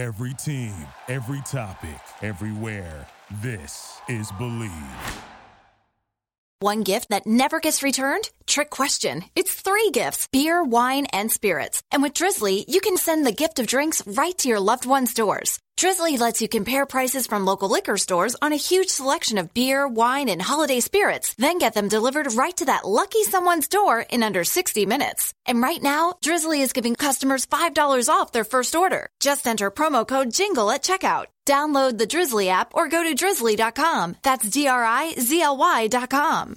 Every team, every topic, everywhere. This is Believe. One gift that never gets returned? Trick question. It's three gifts beer, wine, and spirits. And with Drizzly, you can send the gift of drinks right to your loved one's doors. Drizzly lets you compare prices from local liquor stores on a huge selection of beer, wine, and holiday spirits, then get them delivered right to that lucky someone's door in under 60 minutes. And right now, Drizzly is giving customers $5 off their first order. Just enter promo code JINGLE at checkout. Download the Drizzly app or go to drizzly.com. That's D R I Z L Y.com.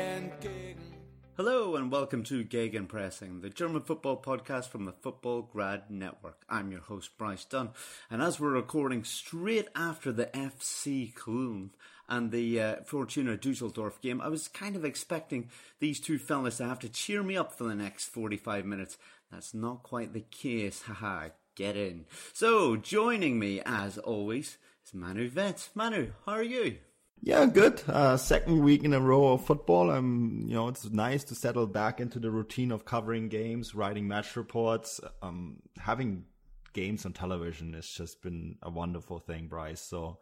and welcome to Gegenpressing, the German football podcast from the Football Grad Network. I'm your host Bryce Dunn, and as we're recording straight after the FC Cologne and the uh, Fortuna Dusseldorf game, I was kind of expecting these two fellas to have to cheer me up for the next 45 minutes. That's not quite the case, haha, get in. So, joining me as always is Manu Veth. Manu, how are you? Yeah, good. Uh, second week in a row of football. Um, you know, it's nice to settle back into the routine of covering games, writing match reports. Um, having games on television has just been a wonderful thing, Bryce. So,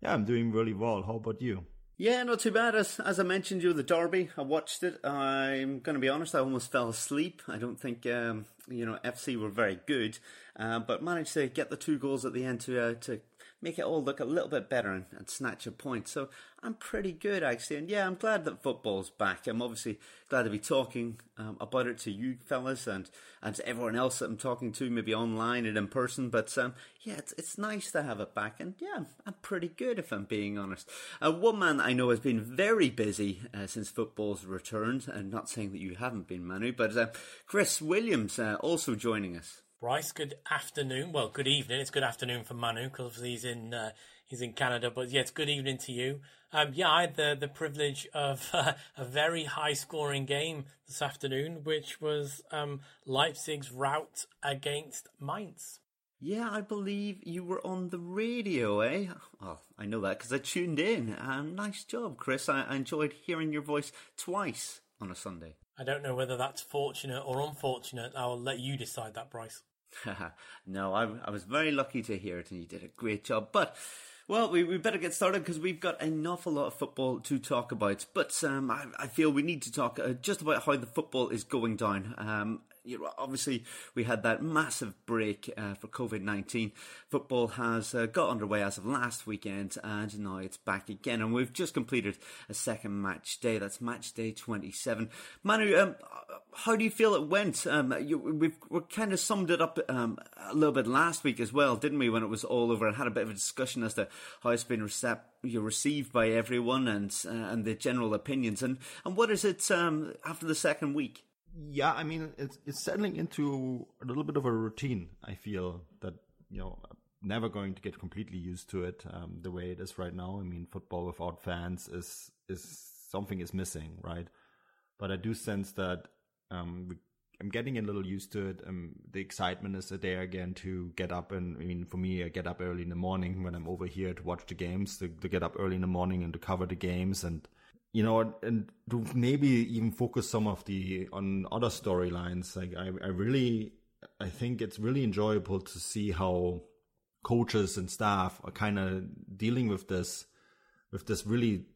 yeah, I'm doing really well. How about you? Yeah, not too bad. As as I mentioned, you the derby. I watched it. I'm going to be honest. I almost fell asleep. I don't think um, you know FC were very good, uh, but managed to get the two goals at the end to uh, to make it all look a little bit better and, and, snatch a point. So I'm pretty good actually, and yeah, I'm glad that football's back. I'm obviously glad to be talking um, about it to you fellas and and to everyone else that I'm talking to, maybe online and in person. But um, yeah, it's it's nice to have it back, and yeah, I'm pretty good if I'm being honest. Uh, one man I know has been very busy uh, since football's returned, and not saying that you haven't been, Manu, but uh, Chris Williams uh, also joining us. Bryce, good afternoon. Well, good evening. It's good afternoon for Manu because he's in uh, he's in Canada. But yeah, it's good evening to you. Um, yeah, I had the the privilege of uh, a very high scoring game this afternoon, which was um, Leipzig's rout against Mainz. Yeah, I believe you were on the radio, eh? Oh, I know that because I tuned in. Um, nice job, Chris. I, I enjoyed hearing your voice twice on a Sunday. I don't know whether that's fortunate or unfortunate. I'll let you decide that, Bryce. no, I, I was very lucky to hear it, and you did a great job. But well, we, we better get started because we've got an awful lot of football to talk about. But um, I, I, feel we need to talk uh, just about how the football is going down. Um, you know, obviously, we had that massive break uh, for COVID 19. Football has uh, got underway as of last weekend, and now it's back again. And we've just completed a second match day. That's match day 27. Manu, um, how do you feel it went? Um, you, we've we kind of summed it up um, a little bit last week as well, didn't we, when it was all over and had a bit of a discussion as to how it's been received by everyone and uh, and the general opinions and and what is it um, after the second week yeah, I mean, it's it's settling into a little bit of a routine. I feel that you know, never going to get completely used to it um, the way it is right now. I mean, football without fans is is something is missing, right? But I do sense that um, I'm getting a little used to it. Um, the excitement is there again to get up and I mean, for me, I get up early in the morning when I'm over here to watch the games. To, to get up early in the morning and to cover the games and you know, and to maybe even focus some of the on other storylines. Like I, I really, I think it's really enjoyable to see how coaches and staff are kind of dealing with this, with this really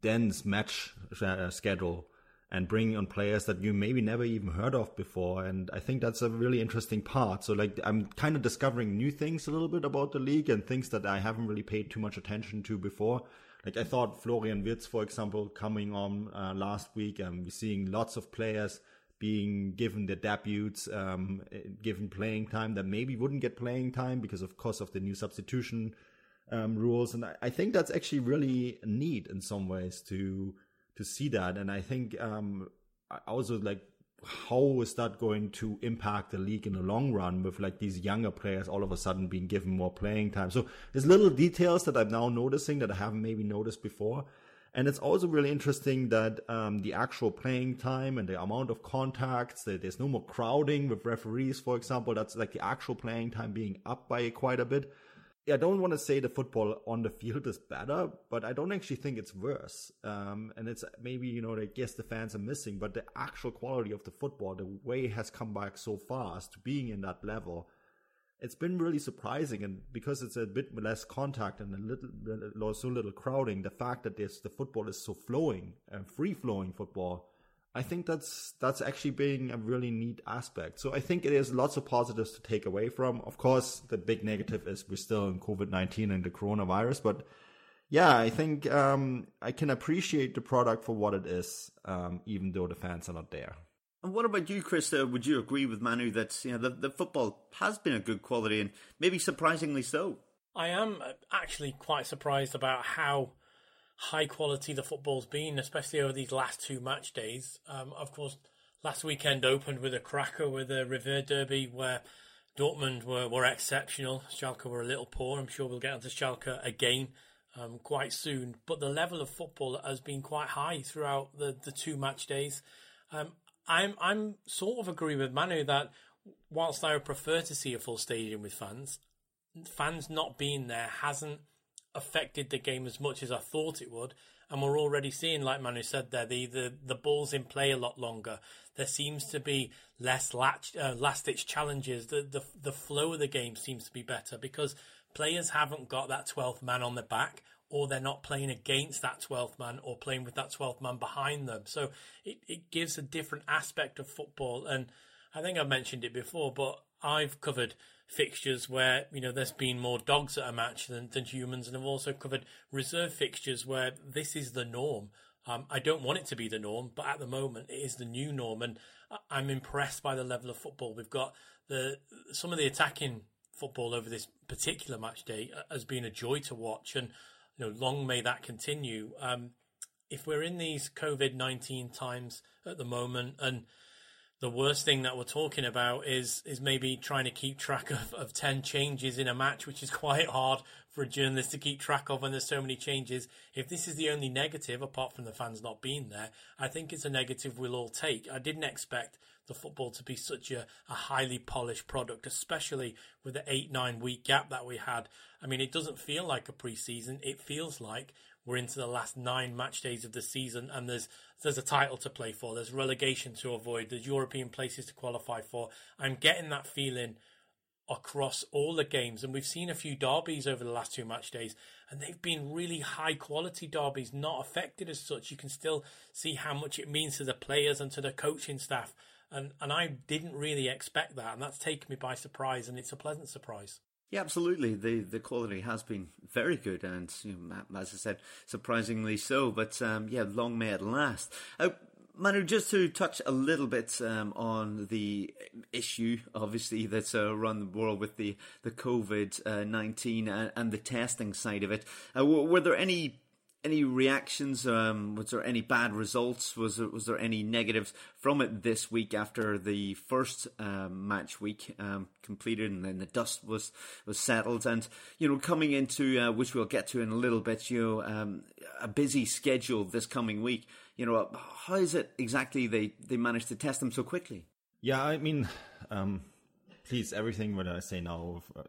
dense match uh, schedule and bringing on players that you maybe never even heard of before. And I think that's a really interesting part. So like I'm kind of discovering new things a little bit about the league and things that I haven't really paid too much attention to before. Like I thought Florian Wirtz, for example, coming on uh, last week, and um, we're seeing lots of players being given their debuts, um, given playing time that maybe wouldn't get playing time because of course of the new substitution um, rules. And I, I, think that's actually really neat in some ways to to see that. And I think um, I also like how is that going to impact the league in the long run with like these younger players all of a sudden being given more playing time? So there's little details that I'm now noticing that I haven't maybe noticed before. And it's also really interesting that um, the actual playing time and the amount of contacts, there's no more crowding with referees, for example. That's like the actual playing time being up by quite a bit. I don't want to say the football on the field is better, but I don't actually think it's worse. Um, and it's maybe, you know, I guess the fans are missing, but the actual quality of the football, the way has come back so fast, being in that level, it's been really surprising. And because it's a bit less contact and a little, so little crowding, the fact that this, the football is so flowing and free flowing football, I think that's that's actually being a really neat aspect. So I think it is lots of positives to take away from. Of course, the big negative is we're still in COVID nineteen and the coronavirus, but yeah, I think um, I can appreciate the product for what it is, um, even though the fans are not there. And what about you, Chris? Uh, would you agree with Manu that you know the, the football has been a good quality and maybe surprisingly so? I am uh, actually quite surprised about how high quality the football's been, especially over these last two match days. Um, of course, last weekend opened with a cracker with a Revier Derby where Dortmund were, were exceptional. Schalke were a little poor. I'm sure we'll get onto Schalke again um, quite soon. But the level of football has been quite high throughout the, the two match days. Um, I'm I'm sort of agree with Manu that whilst I would prefer to see a full stadium with fans, fans not being there hasn't affected the game as much as I thought it would. And we're already seeing, like Manu said there, the, the, the ball's in play a lot longer. There seems to be less latch, uh, last ditch challenges. The, the, the flow of the game seems to be better because players haven't got that 12th man on the back or they're not playing against that 12th man or playing with that 12th man behind them. So it, it gives a different aspect of football. And I think I've mentioned it before, but I've covered fixtures where you know there's been more dogs at a match than, than humans, and I've also covered reserve fixtures where this is the norm. Um, I don't want it to be the norm, but at the moment it is the new norm, and I'm impressed by the level of football. We've got the some of the attacking football over this particular match day has been a joy to watch, and you know, long may that continue. Um, if we're in these COVID nineteen times at the moment, and the worst thing that we're talking about is is maybe trying to keep track of, of 10 changes in a match which is quite hard for a journalist to keep track of when there's so many changes. If this is the only negative apart from the fans not being there i think it's a negative we'll all take. I didn't expect the football to be such a, a highly polished product especially with the 8 9 week gap that we had. I mean it doesn't feel like a preseason. It feels like we're into the last nine match days of the season, and there's there's a title to play for. There's relegation to avoid. There's European places to qualify for. I'm getting that feeling across all the games, and we've seen a few derbies over the last two match days, and they've been really high quality derbies, not affected as such. You can still see how much it means to the players and to the coaching staff, and and I didn't really expect that, and that's taken me by surprise, and it's a pleasant surprise. Yeah, absolutely. The the quality has been very good, and you know, as I said, surprisingly so. But um, yeah, long may it last. Uh, Manu, just to touch a little bit um, on the issue, obviously that's uh, around the world with the the COVID uh, nineteen and, and, the testing side of it. Uh, were there any any reactions? Um, was there any bad results? Was there, was there any negatives from it this week after the first um, match week um, completed and then the dust was was settled? And you know, coming into uh, which we'll get to in a little bit, you know, um, a busy schedule this coming week. You know, how is it exactly they they managed to test them so quickly? Yeah, I mean. Um, please, everything what I say now, uh,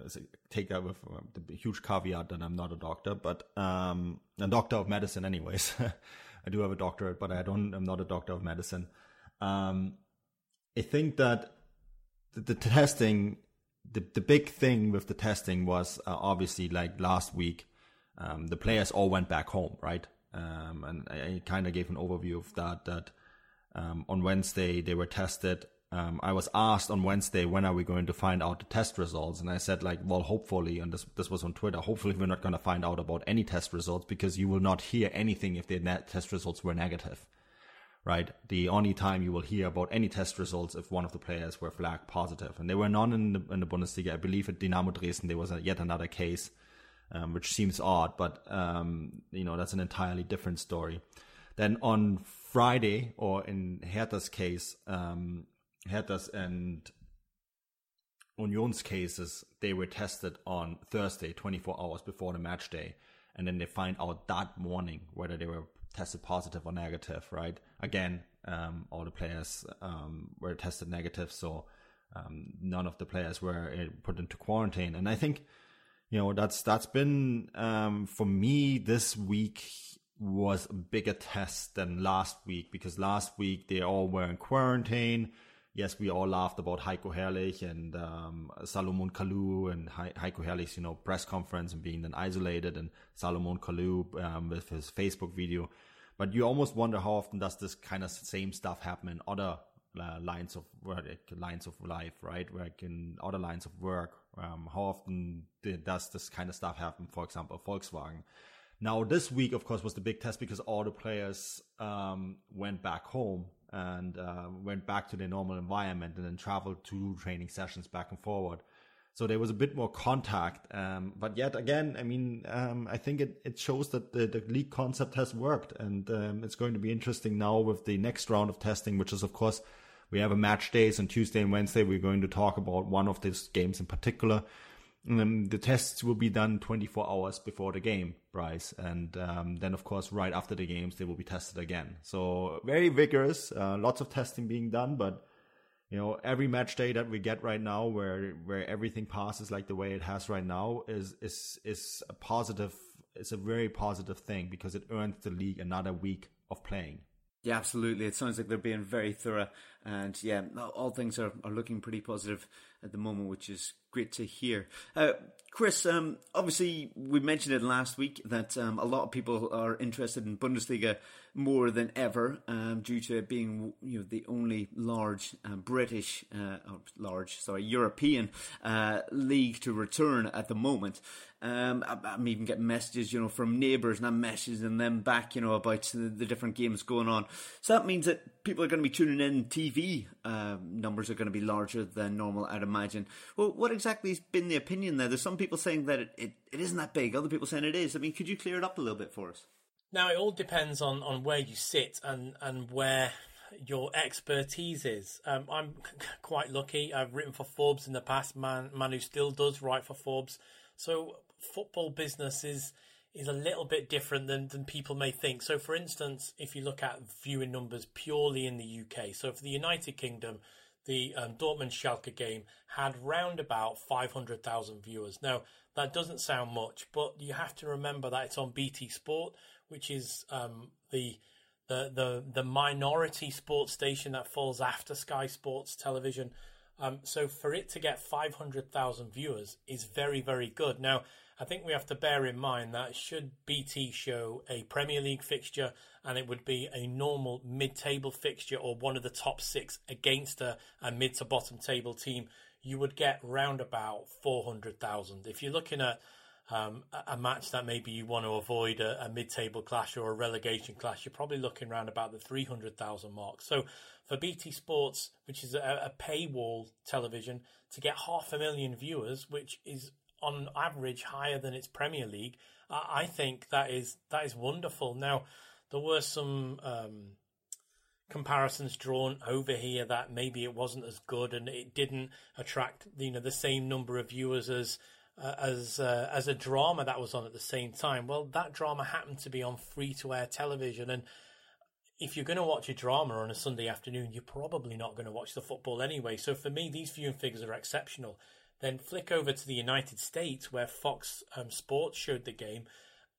take that with uh, the huge caveat that I'm not a doctor, but um, a doctor of medicine, anyways. I do have a doctorate, but I don't. I'm not a doctor of medicine. Um, I think that the, the, testing, the the big thing with the testing was uh, obviously like last week, um, the players all went back home, right? Um, and I, I kind of gave an overview of that. That um, on Wednesday they were tested um, I was asked on Wednesday when are we going to find out the test results, and I said like, well, hopefully, and this this was on Twitter. Hopefully, we're not going to find out about any test results because you will not hear anything if the test results were negative, right? The only time you will hear about any test results if one of the players were flagged positive, and there were none in the, in the Bundesliga. I believe at Dynamo Dresden there was a, yet another case, um, which seems odd, but um, you know that's an entirely different story Then on Friday, or in Hertha's case, um, Hertha's and Union's cases, they were tested on Thursday, 24 hours before the match day. And then they find out that morning whether they were tested positive or negative, right? Again, um, all the players um, were tested negative, so um, none of the players were uh, put into quarantine. And I think, you know, that's that's been um, for me this week was a bigger test than last week because last week they all were in quarantine. Yes, we all laughed about Heiko Herrlich and um, Salomon Kalou and he- Heiko Herrlich's, you know, press conference and being then isolated and Salomon Kalou um, with his Facebook video. But you almost wonder how often does this kind of same stuff happen in other uh, lines of work, lines of life, right? Like in other lines of work. Um, how often does this kind of stuff happen? For example, Volkswagen. Now, this week, of course, was the big test because all the players um, went back home and uh, went back to their normal environment and then traveled to training sessions back and forward. So there was a bit more contact. Um, but yet again, I mean, um, I think it, it shows that the, the league concept has worked. And um, it's going to be interesting now with the next round of testing, which is, of course, we have a match days on Tuesday and Wednesday. We're going to talk about one of these games in particular. Um, the tests will be done 24 hours before the game, Bryce, and um, then of course right after the games they will be tested again. So very vigorous, uh, lots of testing being done, but you know every match day that we get right now, where where everything passes like the way it has right now, is is is a positive. It's a very positive thing because it earns the league another week of playing. Yeah, absolutely. It sounds like they're being very thorough, and yeah, all things are, are looking pretty positive at the moment, which is great to hear. Uh, Chris, um, obviously, we mentioned it last week that um, a lot of people are interested in Bundesliga more than ever um, due to it being you know the only large uh, British, uh, large sorry European uh, league to return at the moment. Um, I'm even getting messages, you know, from neighbours, and I'm messaging them back, you know, about the, different games going on. So that means that people are going to be tuning in. TV um, numbers are going to be larger than normal, I'd imagine. Well, what exactly has been the opinion there? There's some people saying that it, it, it isn't that big. Other people saying it is. I mean, could you clear it up a little bit for us? Now, it all depends on, on where you sit and, and where your expertise is. Um, I'm quite lucky. I've written for Forbes in the past. Man, man who still does write for Forbes. So football business is is a little bit different than, than people may think. So, for instance, if you look at viewing numbers purely in the UK, so for the United Kingdom, the um, Dortmund Schalke game had round about 500,000 viewers. Now, that doesn't sound much, but you have to remember that it's on BT Sport, which is um, the, the the the minority sports station that falls after Sky Sports Television. Um, so for it to get 500,000 viewers is very, very good. Now, I think we have to bear in mind that should BT show a Premier League fixture and it would be a normal mid table fixture or one of the top six against a, a mid to bottom table team, you would get round about 400,000. If you're looking at um, a, match that maybe you want to avoid a, a mid-table clash or a relegation clash, you're probably looking around about the 300,000 mark. So for BT Sports, which is a, a paywall television, to get half a million viewers, which is on average higher than its Premier League, I, I think that is that is wonderful. Now, there were some um, comparisons drawn over here that maybe it wasn't as good and it didn't attract you know the same number of viewers as uh, as uh, as a drama that was on at the same time. Well, that drama happened to be on free to air television, and if you're going to watch a drama on a Sunday afternoon, you're probably not going to watch the football anyway. So for me, these viewing figures are exceptional. Then flick over to the United States where Fox um, Sports showed the game,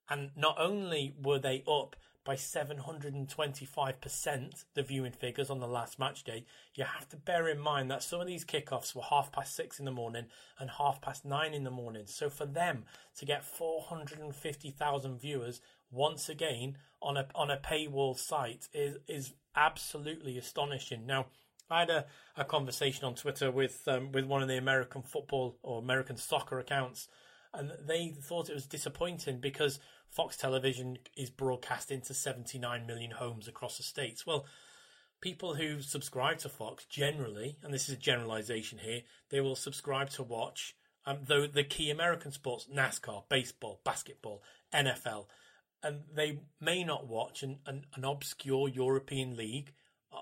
and not only were they up by 725% the viewing figures on the last match day, you have to bear in mind that some of these kickoffs were half past six in the morning and half past nine in the morning. So for them to get 450,000 viewers once again on a on a paywall site is is absolutely astonishing. Now, I had a, a conversation on Twitter with um, with one of the American football or American soccer accounts, and they thought it was disappointing because Fox Television is broadcast into 79 million homes across the states. Well, people who subscribe to Fox generally, and this is a generalization here, they will subscribe to watch um, though the key American sports, NASCAR, baseball, basketball, NFL, and they may not watch an, an, an obscure European league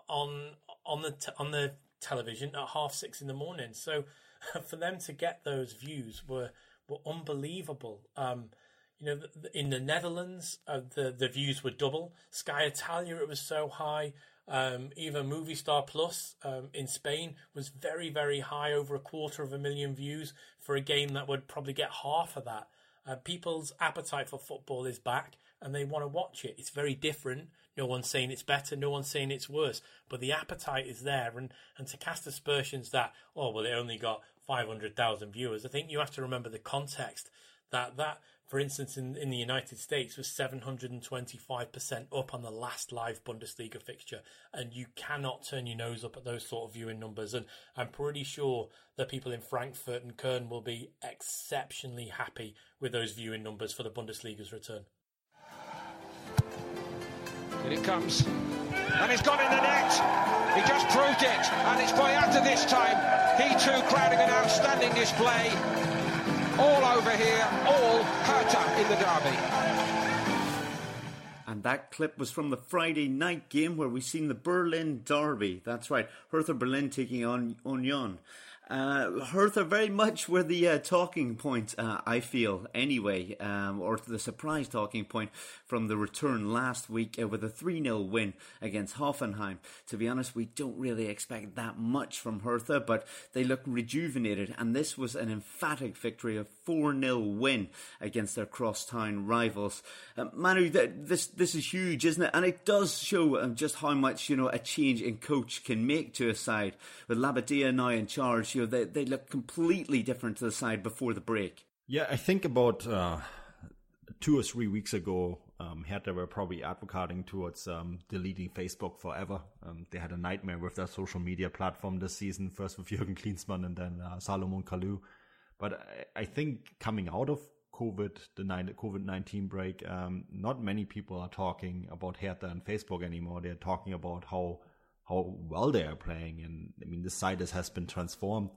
on on the t- on the television at half six in the morning. So for them to get those views were were unbelievable. Um, you know, in the Netherlands, uh, the the views were double. Sky Italia, it was so high. Um, even Movistar Plus um, in Spain was very, very high, over a quarter of a million views for a game that would probably get half of that. Uh, people's appetite for football is back and they want to watch it. It's very different. No one's saying it's better, no one's saying it's worse, but the appetite is there. And, and to cast aspersions that, oh, well, it only got 500,000 viewers, I think you have to remember the context that that for instance, in, in the United States was 725% up on the last live Bundesliga fixture. And you cannot turn your nose up at those sort of viewing numbers. And I'm pretty sure that people in Frankfurt and Köln will be exceptionally happy with those viewing numbers for the Bundesliga's return. Here it comes. And it's gone in the net. He just proved it. And it's Boyata this time. He too crowning an outstanding display all over here, all Hertha in the derby. And that clip was from the Friday night game where we seen the Berlin derby. That's right, Hertha Berlin taking on Union. Uh, Hertha very much were the uh, talking point, uh, I feel, anyway, um, or the surprise talking point from the return last week uh, with a 3 0 win against Hoffenheim. To be honest, we don't really expect that much from Hertha, but they look rejuvenated, and this was an emphatic victory, a 4 0 win against their crosstown rivals. Uh, Manu, this, this is huge, isn't it? And it does show um, just how much, you know, a change in coach can make to a side. With Labbadia now in charge, you they, they look completely different to the side before the break. Yeah, I think about uh, two or three weeks ago, um, Hertha were probably advocating towards um, deleting Facebook forever. Um, they had a nightmare with their social media platform this season, first with Jürgen Klinsmann and then uh, Salomon Kalou. But I, I, think coming out of COVID, the COVID 19 break, um, not many people are talking about Hertha and Facebook anymore. They're talking about how how well they are playing. And I mean, the site has been transformed.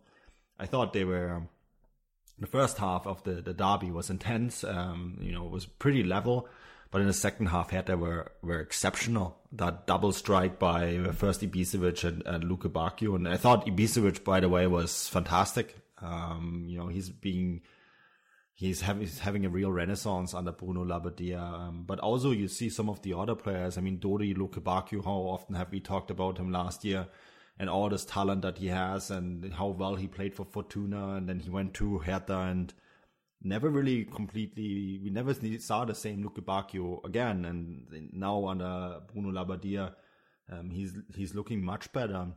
I thought they were. Um, the first half of the, the derby was intense. Um, you know, it was pretty level. But in the second half, Hertha were, were exceptional. That double strike by first Ibisevic and, and Lukebakio. And I thought Ibisevic, by the way, was fantastic. Um, you know, he's being he's having he's having a real renaissance under Bruno Labbadia. Um, but also you see some of the other players. I mean, Dodi Lukebakio, how often have we talked about him last year? And all this talent that he has and how well he played for Fortuna and then he went to Hertha and never really completely, we never saw the same Lukebakio again. And now under Bruno Labbadia, um, he's, he's looking much better.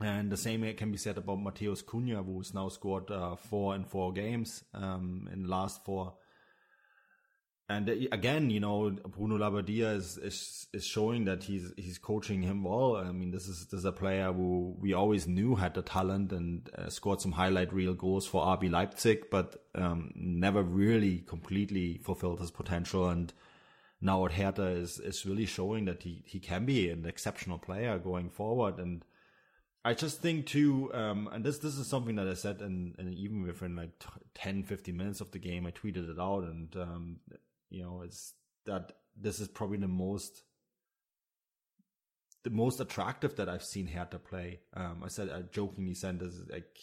And the same can be said about Matheus Cunha, who's now scored uh, four in four games um, in the last four. And uh, again, you know, Bruno Labbadia is, is is showing that he's he's coaching him well. I mean, this is this is a player who we always knew had the talent and uh, scored some highlight reel goals for RB Leipzig, but um, never really completely fulfilled his potential. And now at Hertha is is really showing that he he can be an exceptional player going forward. And I just think too, um, and this this is something that I said, and, and even within like t- 10, 15 minutes of the game, I tweeted it out, and um, you know, it's that this is probably the most the most attractive that I've seen Hertha play. Um, I said I jokingly said this like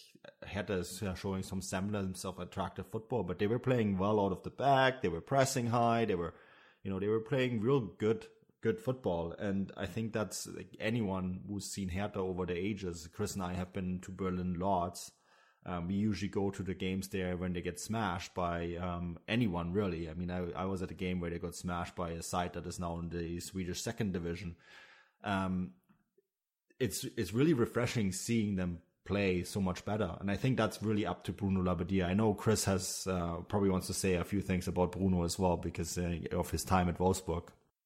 Hertha is showing some semblance of attractive football, but they were playing well out of the back. They were pressing high. They were, you know, they were playing real good good football. And I think that's like anyone who's seen Hertha over the ages. Chris and I have been to Berlin lots. Um, we usually go to the games there when they get smashed by um, anyone, really. I mean, I, I, was at a game where they got smashed by a side that is now in the Swedish second division. Um, it's it's really refreshing seeing them play so much better, and I think that's really up to Bruno Labbadia. I know Chris has uh, probably wants to say a few things about Bruno as well because uh, of his time at Wolfsburg.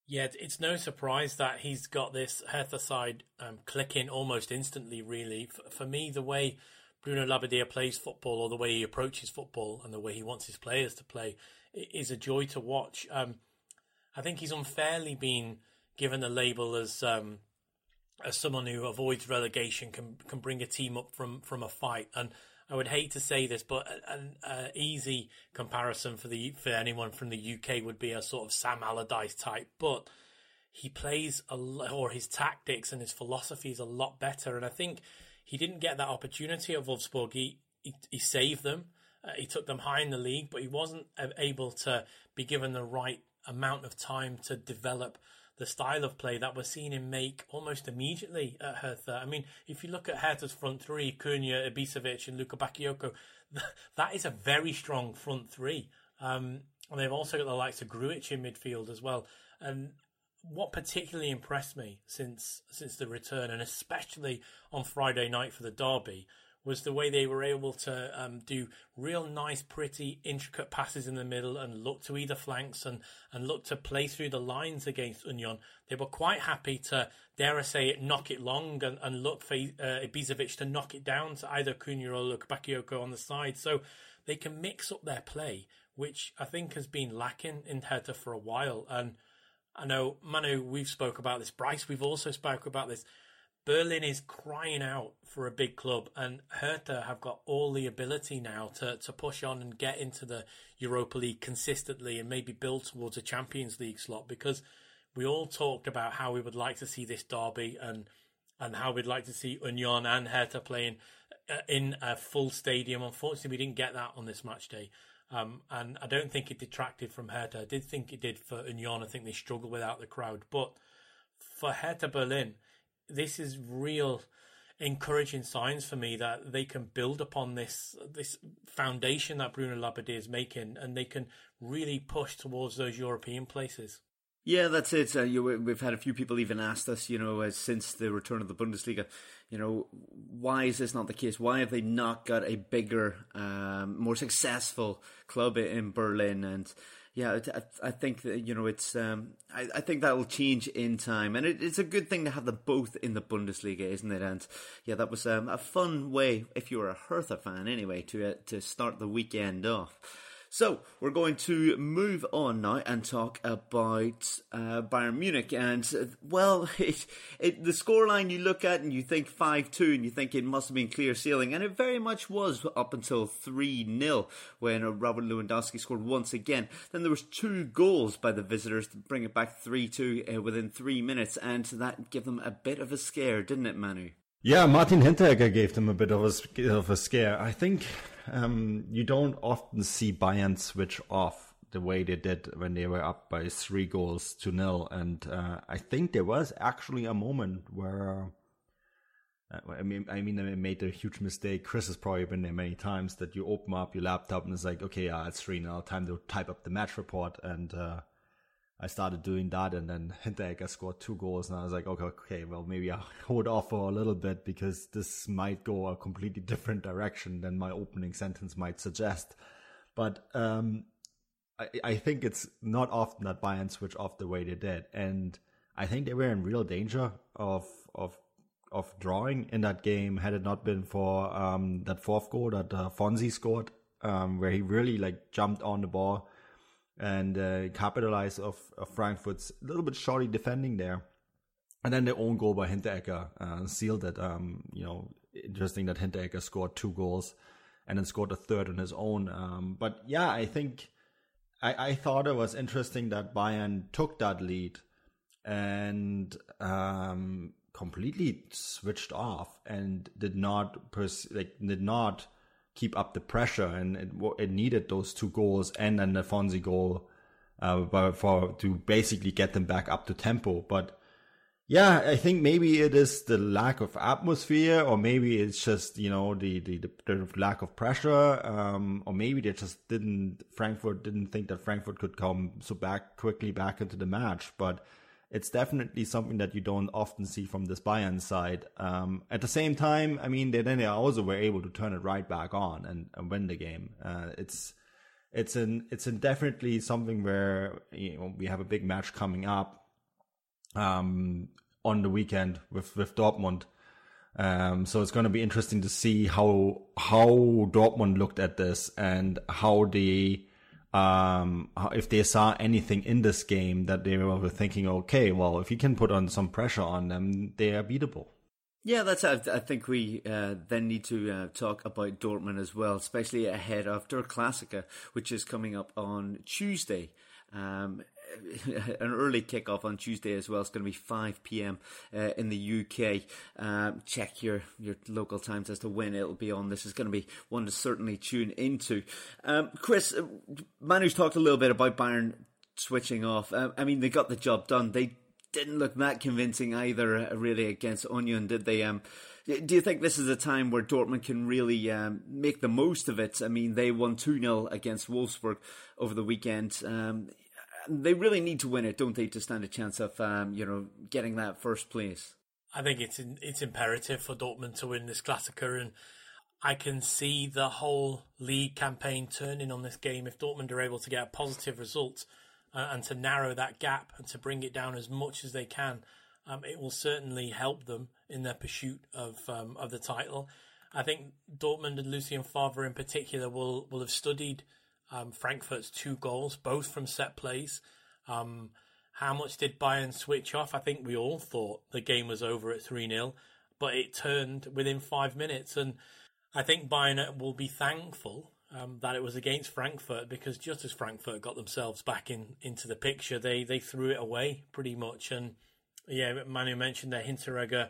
Yeah, it's no surprise that he's got this Hertha side um, clicking almost instantly, really. For, for, me, the way Bruno Labbadia plays football or the way he approaches football and the way he wants his players to play is a joy to watch. Um, I think he's unfairly been given a label as um, as someone who avoids relegation, can can bring a team up from, from a fight. And I would hate to say this, but an easy comparison for the for anyone from the UK would be a sort of Sam Allardyce type, but he plays a or his tactics and his philosophy is a lot better, and I think he didn't get that opportunity at Wolfsburg. He he, he saved them, uh, he took them high in the league, but he wasn't able to be given the right amount of time to develop the style of play that we're seeing him make almost immediately at Hertha. I mean, if you look at Hertha's front three, Cunha, Ibisevic, and Luka Bakayoko, that is a very strong front three. Um, and they've also got the likes of Grujic in midfield as well. And what particularly impressed me since since the return, and especially on Friday night for the derby, was the way they were able to um, do real nice, pretty, intricate passes in the middle and look to either flanks and, and look to play through the lines against Union. They were quite happy to, dare I say it, knock it long and, and look for uh, Ibisevic to knock it down to either Cunha or Bakayoko on the side. So they can mix up their play, which I think has been lacking in Hertha for a while. And I know, Manu, we've spoke about this. Bryce, we've also spoke about this Berlin is crying out for a big club, and Hertha have got all the ability now to, to push on and get into the Europa League consistently and maybe build towards a Champions League slot because we all talked about how we would like to see this derby and and how we'd like to see Union and Hertha playing uh, in a full stadium. Unfortunately, we didn't get that on this match day. Um, and I don't think it detracted from Hertha. I did think it did for Union. I think they struggled without the crowd. But for Hertha Berlin, this is real encouraging signs for me that they can build upon this this foundation that Bruno Labbadia is making, and they can really push towards those European places. Yeah, that's it. Uh, you, we've had a few people even asked us, you know, uh, since the return of the Bundesliga, you know, why is this not the case? Why have they not got a bigger, um, more successful club in Berlin? And yeah, I, I think that you know it's. Um, I, I think that will change in time, and it, it's a good thing to have them both in the Bundesliga, isn't it? And yeah, that was um, a fun way, if you were a Hertha fan, anyway, to uh, to start the weekend off. So we're going to move on now and talk about uh, Bayern Munich. And well, it, it, the scoreline you look at and you think five two, and you think it must have been clear sailing, and it very much was up until three 0 when Robert Lewandowski scored once again. Then there was two goals by the visitors to bring it back three two uh, within three minutes, and that gave them a bit of a scare, didn't it, Manu? Yeah, Martin Hinteregger gave them a bit of a, of a scare. I think um, you don't often see Bayern switch off the way they did when they were up by three goals to nil. And uh, I think there was actually a moment where. Uh, I mean, I mean, I made a huge mistake. Chris has probably been there many times that you open up your laptop and it's like, okay, yeah, it's three now. Time to type up the match report, and uh, I started doing that, and then Hinteregger scored two goals, and I was like, okay, okay, well, maybe I'll hold off for a little bit because this might go a completely different direction than my opening sentence might suggest. But um, I, I think it's not often that Bayern switch off the way they did, and I think they were in real danger of of of drawing in that game had it not been for um, that fourth goal that uh, Fonzie scored, um, where he really like jumped on the ball and uh, capitalize of, of, Frankfurt's a little bit shoddy defending there. And then the own goal by Hinteregger uh, sealed it. Um, you know, interesting that Hinteregger scored two goals and then scored a third on his own. Um, but yeah, I think I, I, thought it was interesting that Bayern took that lead and um, completely switched off and did not pers- like did not keep up the pressure, and it, it needed those two goals and then the Fonzie goal uh, for to basically get them back up to tempo. But yeah, I think maybe it is the lack of atmosphere, or maybe it's just you know the the, the, the lack of pressure, um, or maybe they just didn't Frankfurt didn't think that Frankfurt could come so back quickly back into the match, but it's definitely something that you don't often see from this Bayern side. Um, at the same time, I mean, they then they also were able to turn it right back on and, and win the game. Uh, it's it's an it's an definitely something where you know we have a big match coming up um, on the weekend with with Dortmund. Um, so it's going to be interesting to see how how Dortmund looked at this and how they um, if they saw anything in this game that they were thinking, okay, well, if you can put on some pressure on them, they are beatable. Yeah, that's. I, think we uh, then need to uh, talk about Dortmund as well, especially ahead of Der Klassiker, which is coming up on Tuesday. Um, an early kickoff on Tuesday as well. It's going to be 5 p.m. Uh, in the UK. Um, check your, your local times as to when it'll be on. This is going to be one to certainly tune into. Um, Chris, uh, Manu's talked a little bit about Bayern switching off. Uh, I mean, they got the job done. They didn't look that convincing either, uh, really, against Union, did they? Um, do you think this is a time where Dortmund can really um, make the most of it? I mean, they won 2 0 against Wolfsburg over the weekend. Um, they really need to win it, don't they, to stand a chance of, um, you know, getting that first place? I think it's in, it's imperative for Dortmund to win this Klassiker, and I can see the whole league campaign turning on this game if Dortmund are able to get a positive result uh, and to narrow that gap and to bring it down as much as they can. Um, it will certainly help them in their pursuit of um, of the title. I think Dortmund and Lucien Favre in particular will will have studied um, Frankfurt's two goals, both from set plays. Um, how much did Bayern switch off? I think we all thought the game was over at 3 0, but it turned within five minutes. And I think Bayern will be thankful um, that it was against Frankfurt because just as Frankfurt got themselves back in into the picture, they they threw it away pretty much. And yeah, Manu mentioned that Hinteregger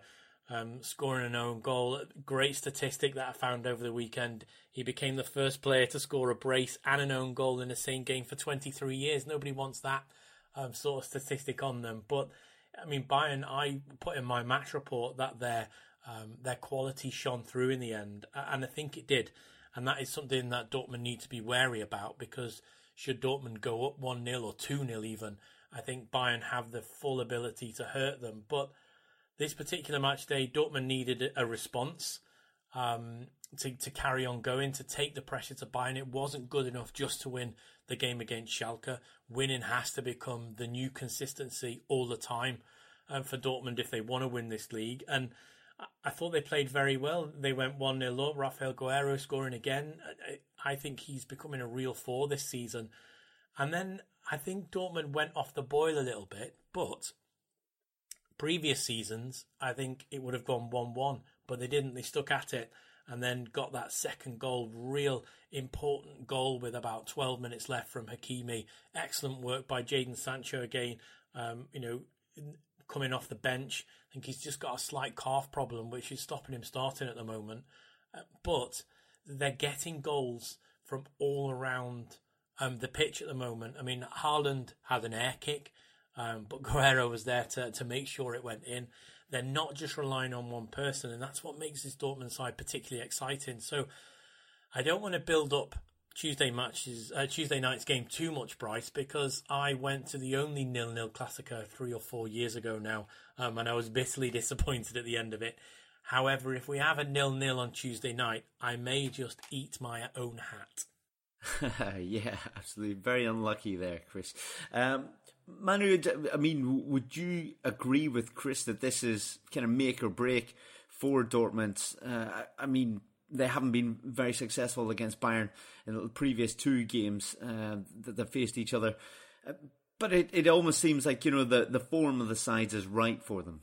um, scoring an own goal. Great statistic that I found over the weekend. He became the first player to score a brace and an own goal in the same game for 23 years. Nobody wants that um, sort of statistic on them. But I mean, Bayern, I put in my match report that their um, their quality shone through in the end, and I think it did. And that is something that Dortmund need to be wary about because should Dortmund go up 1 0 or 2 0 even, I think Bayern have the full ability to hurt them. But this particular match day, Dortmund needed a response um, to, to carry on going, to take the pressure to Bayern. It wasn't good enough just to win the game against Schalke. Winning has to become the new consistency all the time um, for Dortmund if they want to win this league. And I thought they played very well. They went 1 0 up. Rafael Guerreiro scoring again. I think he's becoming a real four this season. And then I think Dortmund went off the boil a little bit, but previous seasons, I think it would have gone 1 1, but they didn't. They stuck at it and then got that second goal, real important goal with about 12 minutes left from Hakimi. Excellent work by Jadon Sancho again. Um, you know, coming off the bench. I think he's just got a slight calf problem, which is stopping him starting at the moment. Uh, but they're getting goals from all around um, the pitch at the moment. I mean, Haaland had an air kick, um, but Guerreiro was there to, to make sure it went in. They're not just relying on one person, and that's what makes this Dortmund side particularly exciting. So I don't want to build up Tuesday matches, uh, Tuesday night's game too much, Bryce, because I went to the only nil-nil Klassiker three or four years ago now, um, and I was bitterly disappointed at the end of it. However, if we have a nil-nil on Tuesday night, I may just eat my own hat. yeah, absolutely. Very unlucky there, Chris. Um, Manu, I mean, would you agree with Chris that this is kind of make or break for Dortmund? Uh, I mean, they haven't been very successful against Bayern in the previous two games uh, that they faced each other. Uh, but it, it almost seems like, you know, the, the form of the sides is right for them.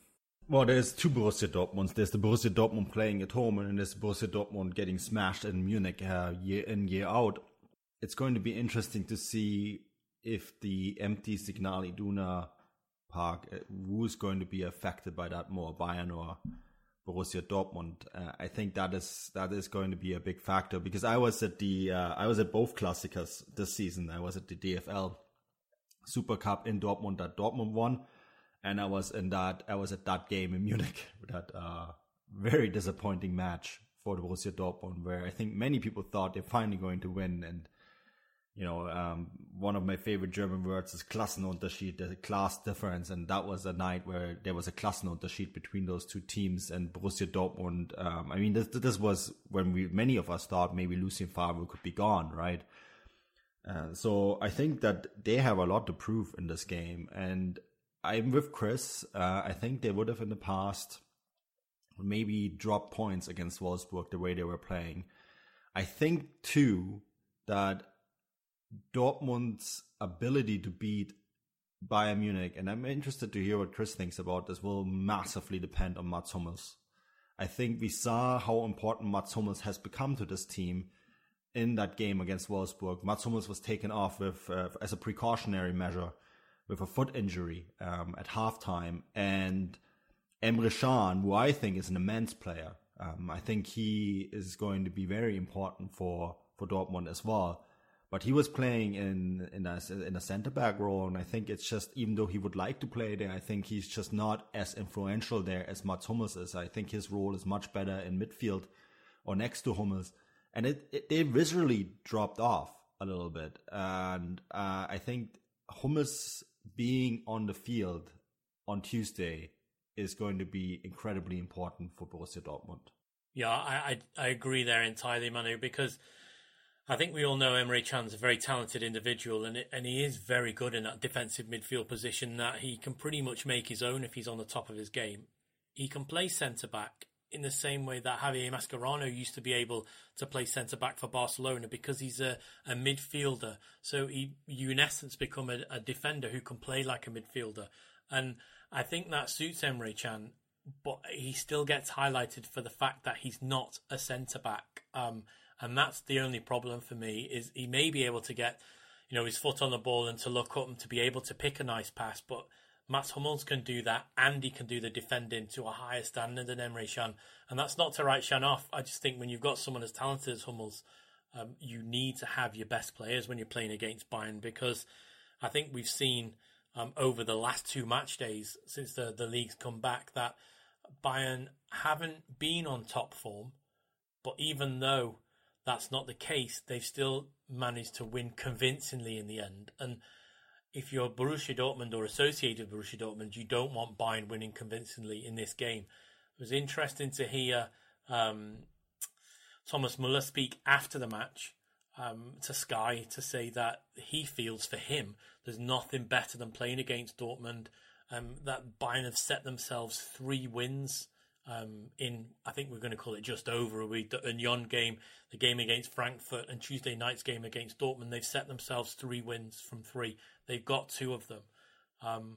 Well, there's two Borussia Dortmunds. There's the Borussia Dortmund playing at home, and there's Borussia Dortmund getting smashed in Munich uh, year in, year out. It's going to be interesting to see if the empty Signal Iduna Park, uh, who's going to be affected by that more, Bayern or Borussia Dortmund. Uh, I think that is that is going to be a big factor because I was at the uh, I was at both Klassikers this season. I was at the DFL Super Cup in Dortmund that Dortmund won, and I was in that I was at that game in Munich that uh, very disappointing match for the Borussia Dortmund where I think many people thought they're finally going to win and you know, um, one of my favorite German words is Klassenunterschied, the class difference. And that was a night where there was a Klassenunterschied between those two teams and Borussia Dortmund. Um, I mean, this, this was when we, many of us thought maybe Lucien Favre could be gone, right? Uh, so I think that they have a lot to prove in this game. And I'm with Chris. Uh, I think they would have in the past maybe dropped points against Wolfsburg the way they were playing. I think too that Dortmund's ability to beat Bayern Munich, and I'm interested to hear what Chris thinks about this, will massively depend on Mats Hummels. I think we saw how important Mats Hummels has become to this team in that game against Wolfsburg. Mats Hummels was taken off with uh, as a precautionary measure with a foot injury um, at halftime, and Emre Can, who I think is an immense player, um, I think he is going to be very important for for Dortmund as well. But he was playing in in a in a centre back role, and I think it's just even though he would like to play there, I think he's just not as influential there as Mats Hummels is. I think his role is much better in midfield or next to Hummels, and it, it they visually dropped off a little bit, and uh, I think Hummels being on the field on Tuesday is going to be incredibly important for Borussia Dortmund. Yeah, I, I, I agree there entirely, Manu, because I think we all know Emre Can's a very talented individual, and and he is very good in that defensive midfield position. That he can pretty much make his own if he's on the top of his game. He can play centre back in the same way that Javier Mascherano used to be able to play centre back for Barcelona because he's a, a midfielder. So he, you in essence become a, a defender who can play like a midfielder, and I think that suits Emre Can, but he still gets highlighted for the fact that he's not a centre back. Um, and that's the only problem for me is he may be able to get, you know, his foot on the ball and to look up and to be able to pick a nice pass, but Mats Hummels can do that and he can do the defending to a higher standard than Emre Can. And that's not to write Can off. I just think when you've got someone as talented as Hummels, um, you need to have your best players when you're playing against Bayern because I think we've seen um, over the last two match days since the, the league's come back that Bayern haven't been on top form. But even though that's not the case, they've still managed to win convincingly in the end. And if you're Borussia Dortmund or associated with Borussia Dortmund, you don't want Bayern winning convincingly in this game. It was interesting to hear um, Thomas Muller speak after the match um, to Sky to say that he feels for him there's nothing better than playing against Dortmund. Um, that Bayern have set themselves three wins um, in, I think we're going to call it just over a week. The Union game, the game against Frankfurt, and Tuesday night's game against Dortmund. They've set themselves three wins from three. They've got two of them. Um,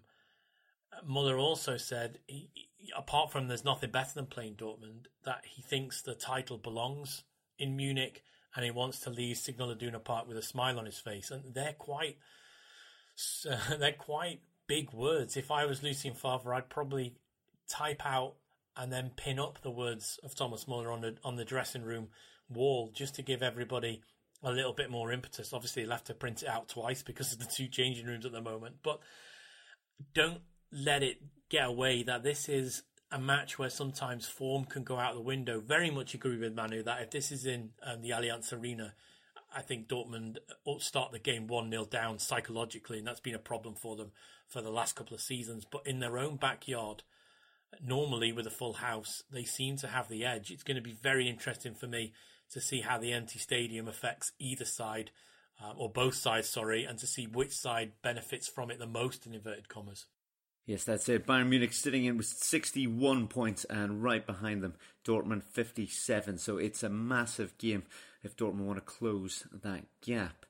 Muller also said, he, apart from there's nothing better than playing Dortmund, that he thinks the title belongs in Munich and he wants to leave Signal Iduna Park with a smile on his face. And they're quite, uh, they're quite big words. If I was Lucien Favre, I'd probably type out and then pin up the words of Thomas Muller on the on the dressing room wall just to give everybody a little bit more impetus. Obviously, he'll have to print it out twice because of the two changing rooms at the moment. But don't let it get away that this is a match where sometimes form can go out the window. Very much agree with Manu that if this is in um, the Allianz Arena, I think Dortmund will start the game 1 0 down psychologically, and that's been a problem for them for the last couple of seasons. But in their own backyard, normally with a full house, they seem to have the edge. It's going to be very interesting for me to see how the empty stadium affects either side, um, or both sides, sorry, and to see which side benefits from it the most, in inverted commas. Yes, that's it. Bayern Munich sitting in with 61 points and right behind them, Dortmund 57. So it's a massive game if Dortmund want to close that gap.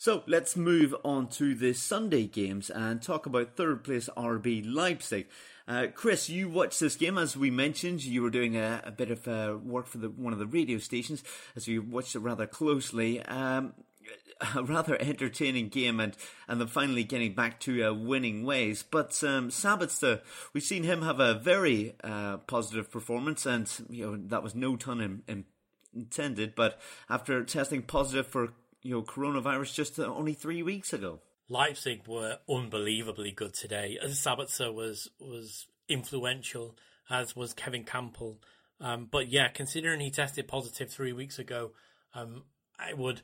So let's move on to the Sunday games and talk about third place RB Leipzig. Uh, Chris, you watched this game as we mentioned. You were doing a, a bit of uh, work for the, one of the radio stations, as you watched it rather closely. Um, a rather entertaining game and, and then finally getting back to uh, winning ways. But um, Sabitzer, we've seen him have a very uh, positive performance, and you know that was no ton in, in intended. But after testing positive for you know coronavirus just uh, only three weeks ago, Leipzig were unbelievably good today. Sabitzer was was influential, as was Kevin Kampl. Um, but yeah, considering he tested positive three weeks ago, um, I would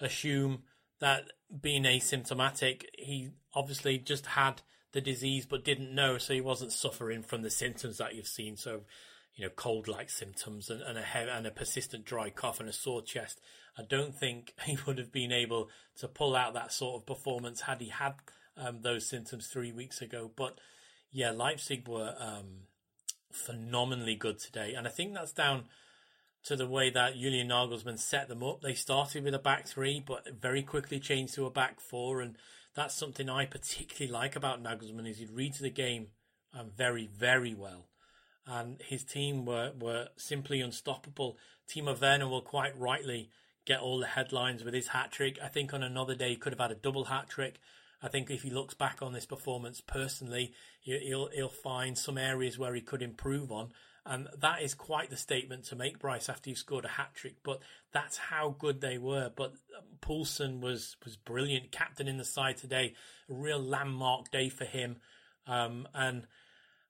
assume that being asymptomatic, he obviously just had the disease but didn't know, so he wasn't suffering from the symptoms that you've seen. So, you know, cold-like symptoms and, and a and a persistent dry cough and a sore chest. I don't think he would have been able to pull out that sort of performance had he had um, those symptoms three weeks ago. But yeah, Leipzig were um, phenomenally good today, and I think that's down to the way that Julian Nagelsmann set them up. They started with a back three, but very quickly changed to a back four, and that's something I particularly like about Nagelsmann is he reads the game um, very, very well. And his team were, were simply unstoppable. Timo Werner will quite rightly get all the headlines with his hat trick. I think on another day he could have had a double hat trick. I think if he looks back on this performance personally, he'll he'll find some areas where he could improve on, and that is quite the statement to make, Bryce, after you've scored a hat trick. But that's how good they were. But um, Poulsen was was brilliant, captain in the side today, a real landmark day for him, um, and.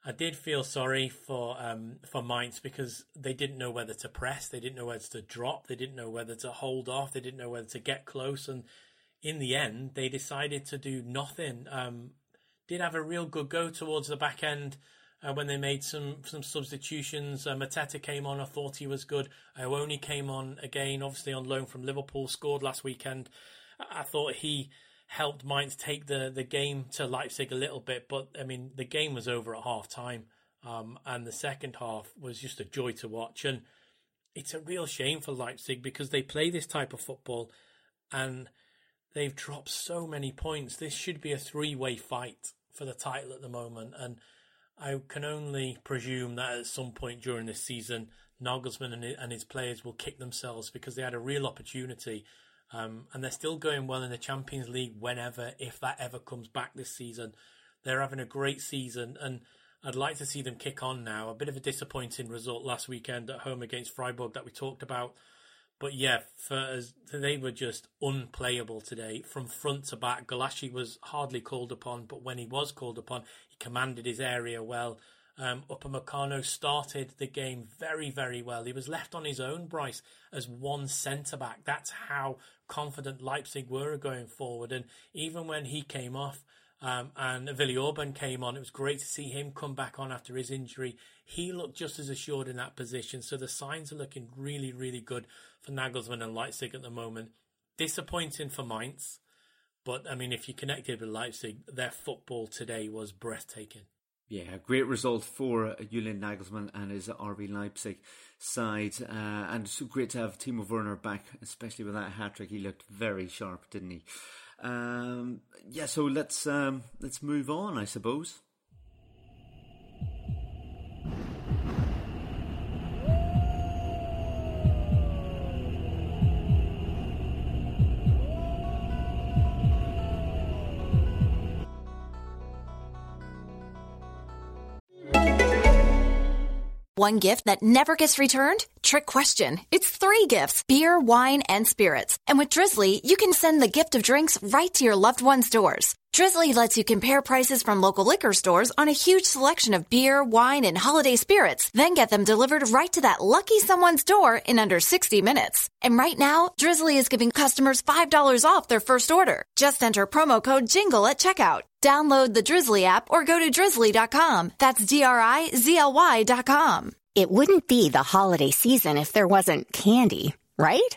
I did feel sorry for um, for Mainz because they didn't know whether to press, they didn't know whether to drop, they didn't know whether to hold off, they didn't know whether to get close, and in the end, they decided to do nothing. Um, did have a real good go towards the back end uh, when they made some some substitutions. Uh, Mateta came on. I thought he was good. Awoniyi came on again, obviously on loan from Liverpool. Scored last weekend. I, I thought he helped Mainz take the the game to Leipzig a little bit, but I mean the game was over at half time, um, and the second half was just a joy to watch. And it's a real shame for Leipzig because they play this type of football, and they've dropped so many points. This should be a three way fight for the title at the moment. And I can only presume that at some point during this season, Nagelsmann and his players will kick themselves because they had a real opportunity. Um, and they're still going well in the Champions League whenever, if that ever comes back this season. They're having a great season, and I'd like to see them kick on now. A bit of a disappointing result last weekend at home against Freiburg that we talked about. But yeah, for they were just unplayable today from front to back. Gulácsi was hardly called upon, but when he was called upon, he commanded his area well. Um, Upamecano started the game very, very well. He was left on his own, Bryce, as one centre back. That's how confident Leipzig were going forward. And even when he came off, um, and Willi Orban came on. It was great to see him come back on after his injury. He looked just as assured in that position. So the signs are looking really, really good for Nagelsmann and Leipzig at the moment. Disappointing for Mainz. But, I mean, if you connected with Leipzig, their football today was breathtaking. Yeah, great result for Julian Nagelsmann and his RB Leipzig side. Uh, and it's great to have Timo Werner back, especially with that hat trick. He looked very sharp, didn't he? Um, yeah, so let's um, let's move on, I suppose. One gift that never gets returned? Trick question. It's three gifts beer, wine, and spirits. And with Drizzly, you can send the gift of drinks right to your loved one's doors. Drizzly lets you compare prices from local liquor stores on a huge selection of beer, wine, and holiday spirits, then get them delivered right to that lucky someone's door in under 60 minutes. And right now, Drizzly is giving customers $5 off their first order. Just enter promo code JINGLE at checkout. Download the Drizzly app or go to drizzly.com. That's D R I Z L Y.com. It wouldn't be the holiday season if there wasn't candy, right?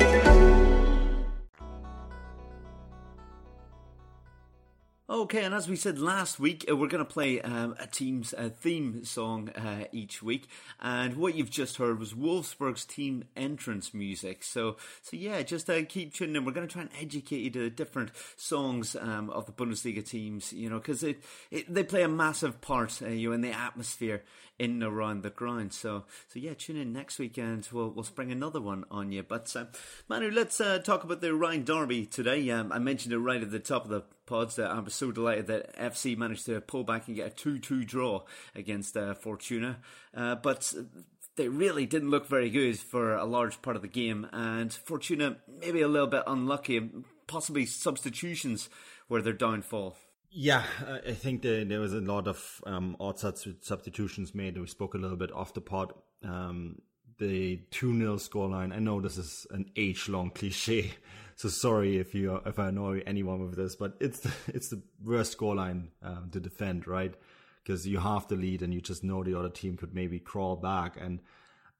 Okay, and as we said last week, uh, we're going to play um, a team's uh, theme song uh, each week. And what you've just heard was Wolfsburg's team entrance music. So, so yeah, just uh, keep tuning in. We're going to try and educate you to the different songs um, of the Bundesliga teams, you know, because it, it, they play a massive part, uh, you know, in the atmosphere in and around the ground. So, so yeah, tune in next weekend. We'll we'll spring another one on you. But uh, Manu, let's talk about the Rhine Derby today. Um, I mentioned it right at the top of the pods. Uh, I was so delighted that FC managed to pull back and get a two-two draw against uh, Fortuna, uh, but. They really didn't look very good for a large part of the game, and Fortuna maybe a little bit unlucky. Possibly substitutions were their downfall. Yeah, I think the, there was a lot of um, odd substitutions made. We spoke a little bit off the pod. Um, the 2 0 scoreline, I know this is an age long cliche, so sorry if you if I annoy anyone with this, but it's the, it's the worst scoreline um, to defend, right? Because you have the lead and you just know the other team could maybe crawl back. And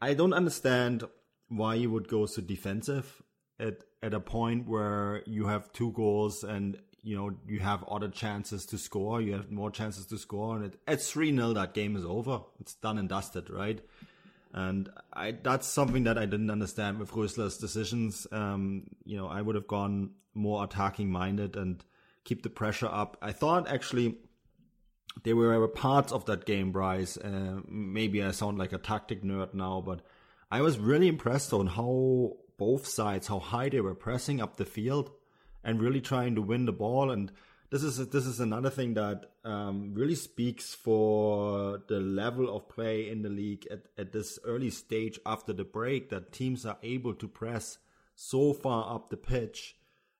I don't understand why you would go so defensive at at a point where you have two goals and you know you have other chances to score. You have more chances to score, and it, at three 0 that game is over. It's done and dusted, right? And I that's something that I didn't understand with Rösler's decisions. Um, you know, I would have gone more attacking minded and keep the pressure up. I thought actually there were parts of that game, Bryce. Uh, maybe I sound like a tactic nerd now, but I was really impressed on how both sides, how high they were pressing up the field and really trying to win the ball. And this is this is another thing that um, really speaks for the level of play in the league at, at this early stage after the break. That teams are able to press so far up the pitch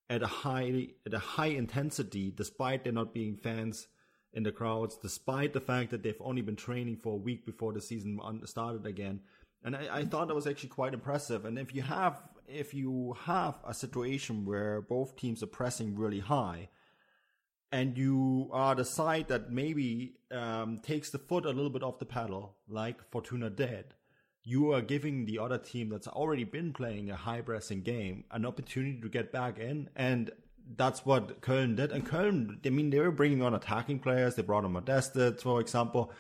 at a high at a high intensity, despite there not being fans in the crowds, despite the fact that they've only been training for a week before the season started again. And I, I thought that was actually quite impressive. And if you have if you have a situation where both teams are pressing really high, and you are the side that maybe um, takes the foot a little bit off the pedal, like Fortuna did, you are giving the other team that's already been playing a high pressing game an opportunity to get back in. And that's what Köln did. And Köln, I mean, they were bringing on attacking players. They brought on Modeste, for example.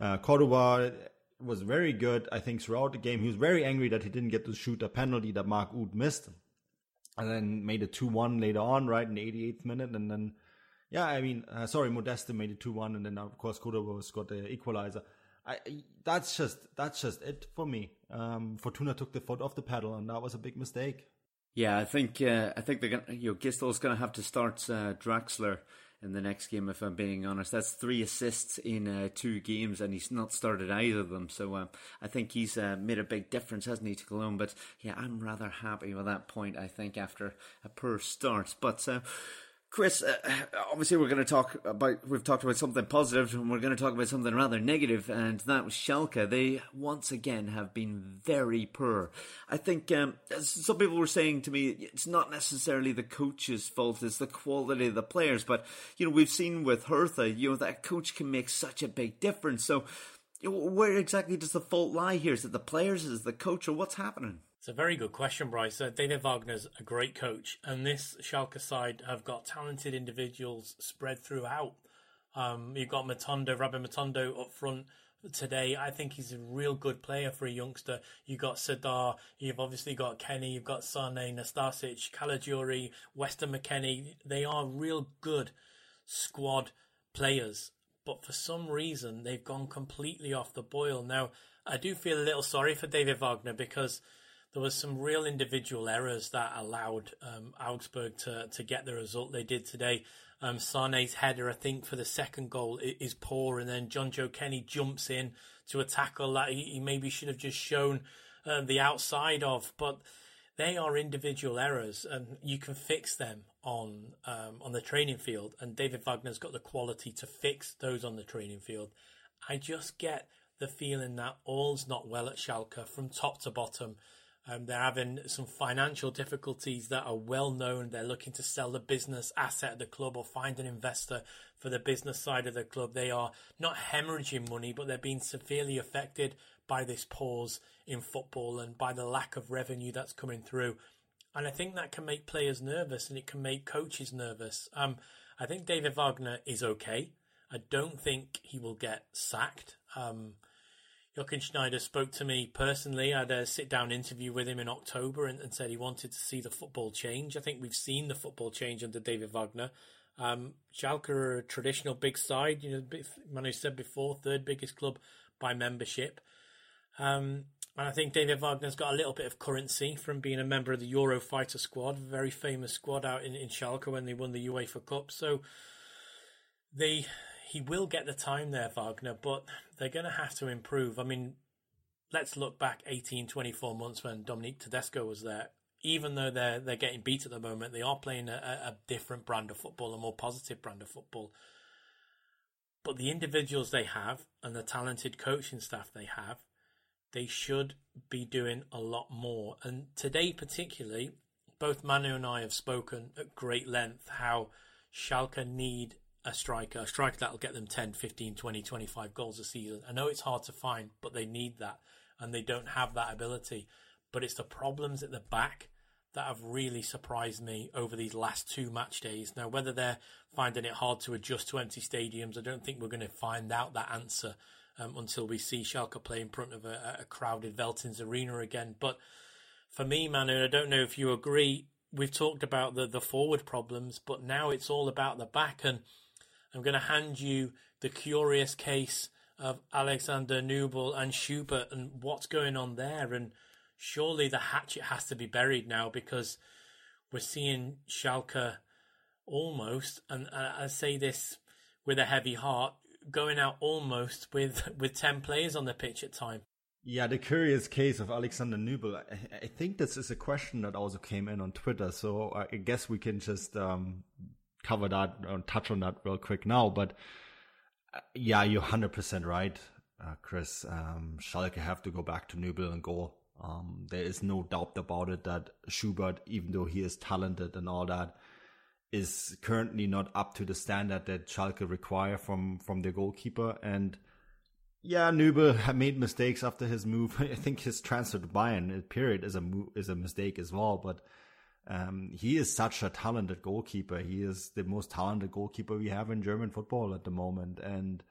Uh, Cordoba was very good, I think, throughout the game. He was very angry that he didn't get to shoot a penalty that Mark Uth missed. And then made a 2 1 later on, right, in the 88th minute. And then, yeah, I mean, uh, sorry, Modeste made it 2 1. And then, of course, Cordoba got the equalizer. I, that's just that's just it for me. Um, Fortuna took the foot off the pedal, and that was a big mistake. Yeah, I think uh, I think they're gonna, you know Gisdol's going to have to start uh, Drexler in the next game. If I'm being honest, that's three assists in uh, two games, and he's not started either of them. So uh, I think he's uh, made a big difference, hasn't he, to Cologne? But yeah, I'm rather happy with that point. I think after a poor start, but uh, Chris, uh, obviously we're going to talk about, we've talked about something positive and we're going to talk about something rather negative and that was Schalke. They once again have been very poor. I think um, some people were saying to me, it's not necessarily the coach's fault, it's the quality of the players. But, you know, we've seen with Hertha, you know, that coach can make such a big difference. So where exactly does the fault lie here? Is it the players? Is it the coach or what's happening? It's a very good question, Bryce. Uh, David Wagner's a great coach, and this Schalke side have got talented individuals spread throughout. Um, you've got Matondo, Rabbi Matondo up front today. I think he's a real good player for a youngster. You've got Serdar, you've obviously got Kenny, you've got Sane, Nastasic, Caligiuri, Weston McKennie. They are real good squad players, but for some reason they've gone completely off the boil. Now, I do feel a little sorry for David Wagner because – there was some real individual errors that allowed um, Augsburg to, to get the result they did today. Um, Sane's header, I think, for the second goal is poor, and then Jonjoe Kenny jumps in to a tackle that he, he maybe should have just shown uh, the outside of. But they are individual errors, and you can fix them on um, on the training field. And David Wagner's got the quality to fix those on the training field. I just get the feeling that all's not well at Schalke from top to bottom. Um, they're having some financial difficulties that are well known. They're looking to sell the business asset of the club or find an investor for the business side of the club. They are not hemorrhaging money, but they're being severely affected by this pause in football and by the lack of revenue that's coming through. And I think that can make players nervous and it can make coaches nervous. Um, I think David Wagner is okay. I don't think he will get sacked. Um, Jochen Schneider spoke to me personally. I had a sit down interview with him in October and, and, said he wanted to see the football change. I think we've seen the football change under David Wagner. Um, Schalke are a traditional big side, you know, Manu said before, third biggest club by membership. Um, and I think David Wagner's got a little bit of currency from being a member of the Eurofighter squad, very famous squad out in, in Schalke when they won the UEFA Cup. So they he will get the time there, Wagner, but they're going to have to improve. I mean, let's look back 18, 24 months when Domenico Tedesco was there. Even though they're they're getting beat at the moment, they are playing a, a different brand of football, a more positive brand of football. But the individuals they have and the talented coaching staff they have, they should be doing a lot more. And today, particularly, both Manu and I have spoken at great length how Schalke need a striker, a striker that'll get them 10, 15, 20, 25 goals a season. I know it's hard to find, but they need that and they don't have that ability. but it's the problems at the back that have really surprised me over these last two match days. Now, whether they're finding it hard to adjust to empty stadiums, I don't think we're going to find out that answer um, until we see Schalke play in front of a, a crowded Veltins arena again. But for me, Manu, I don't know if you agree. We've talked about the, the forward problems, but now it's all about the back. And I'm going to hand you the curious case of Alexander Nubel and Schubert and what's going on there. And surely the hatchet has to be buried now because we're seeing Schalke almost, and I say this with a heavy heart, going out almost with with ten players on the pitch at time. Yeah, the curious case of Alexander Nubel. I, I think this is a question that also came in on Twitter, so I guess we can just um, cover that and touch on that real quick now. But uh, yeah, you're hundred percent right, uh, Chris. Um, Schalke have to go back to Nubel and go. Um, there is no doubt about it that Schubert, even though he is talented and all that, is currently not up to the standard that Schalke require from from their goalkeeper. And yeah, Nubel made mistakes after his move. I think his transfer to Bayern period is a is a mistake as well. But um, he is such a talented goalkeeper. He is the most talented goalkeeper we have in German football at the moment, and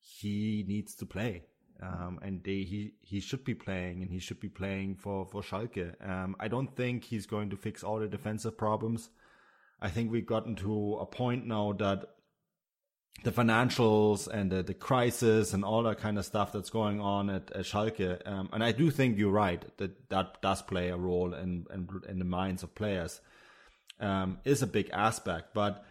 he needs to play. Um, and they, he he should be playing, and he should be playing for for Schalke. Um, I don't think he's going to fix all the defensive problems. I think we've gotten to a point now that the financials and the, the crisis and all that kind of stuff that's going on at, at Schalke. Um, and I do think you're right that that does play a role in, in, in the minds of players, um, is a big aspect. But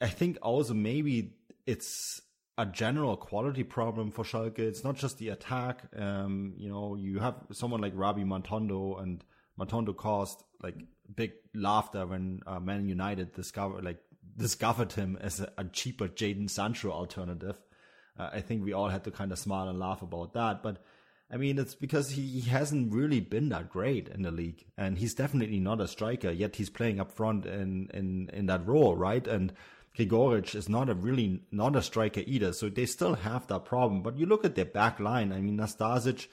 I think also maybe it's a general quality problem for Schalke. It's not just the attack. Um, you know, you have someone like Rabbi Matondo and Matondo caused like big laughter when uh, Man United discovered like discovered him as a, a cheaper Jadon Sancho alternative. Uh, I think we all had to kind of smile and laugh about that, but I mean, it's because he, he hasn't really been that great in the league, and he's definitely not a striker. Yet he's playing up front in in in that role, right? And Gregoritsch is not a really not a striker either, so they still have that problem. But you look at their back line. I mean, Nastasic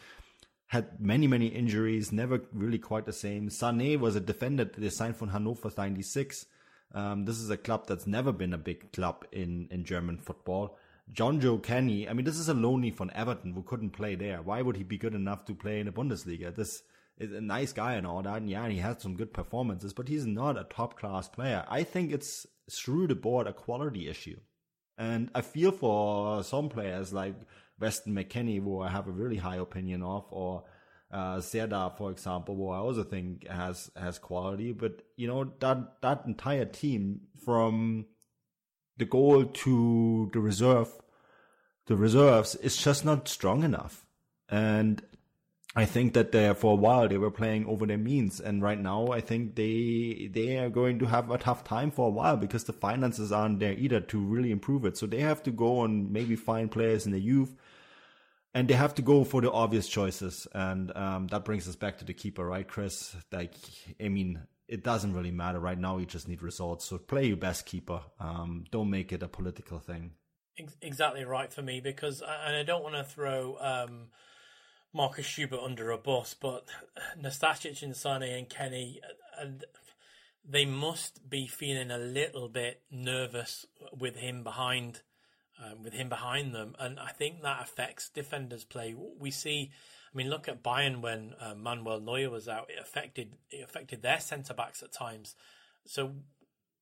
had many many injuries, never really quite the same. Sané was a defender they signed from Hannover 96. Um, this is a club that's never been a big club in in German football. Jonjoe Kenny, I mean, this is a lonely from Everton who couldn't play there. Why would he be good enough to play in the Bundesliga? This is a nice guy and all that, and yeah, he had some good performances, but he's not a top class player. I think it's through the board a quality issue. And I feel for some players like Weston McKennie, who I have a really high opinion of, or uh, for example, who I also think has has quality. But you know that that entire team from the goal to the reserve, the reserves is just not strong enough. And I think that they for a while they were playing over their means, and right now I think they they are going to have a tough time for a while because the finances aren't there either to really improve it. So they have to go and maybe find players in the youth, and they have to go for the obvious choices, and um, that brings us back to the keeper, right, Chris? Like, I mean, it doesn't really matter right now. You just need results. So play your best keeper. Um, don't make it a political thing. Exactly right for me because, and I don't want to throw. Um, Marcus Schubert under a bus, but Nastasic and Sané and Kenny, and they must be feeling a little bit nervous with him behind, um, with him behind them, and I think that affects defenders' play. We see, I mean, look at Bayern when uh, Manuel Neuer was out; it affected it affected their centre backs at times. So,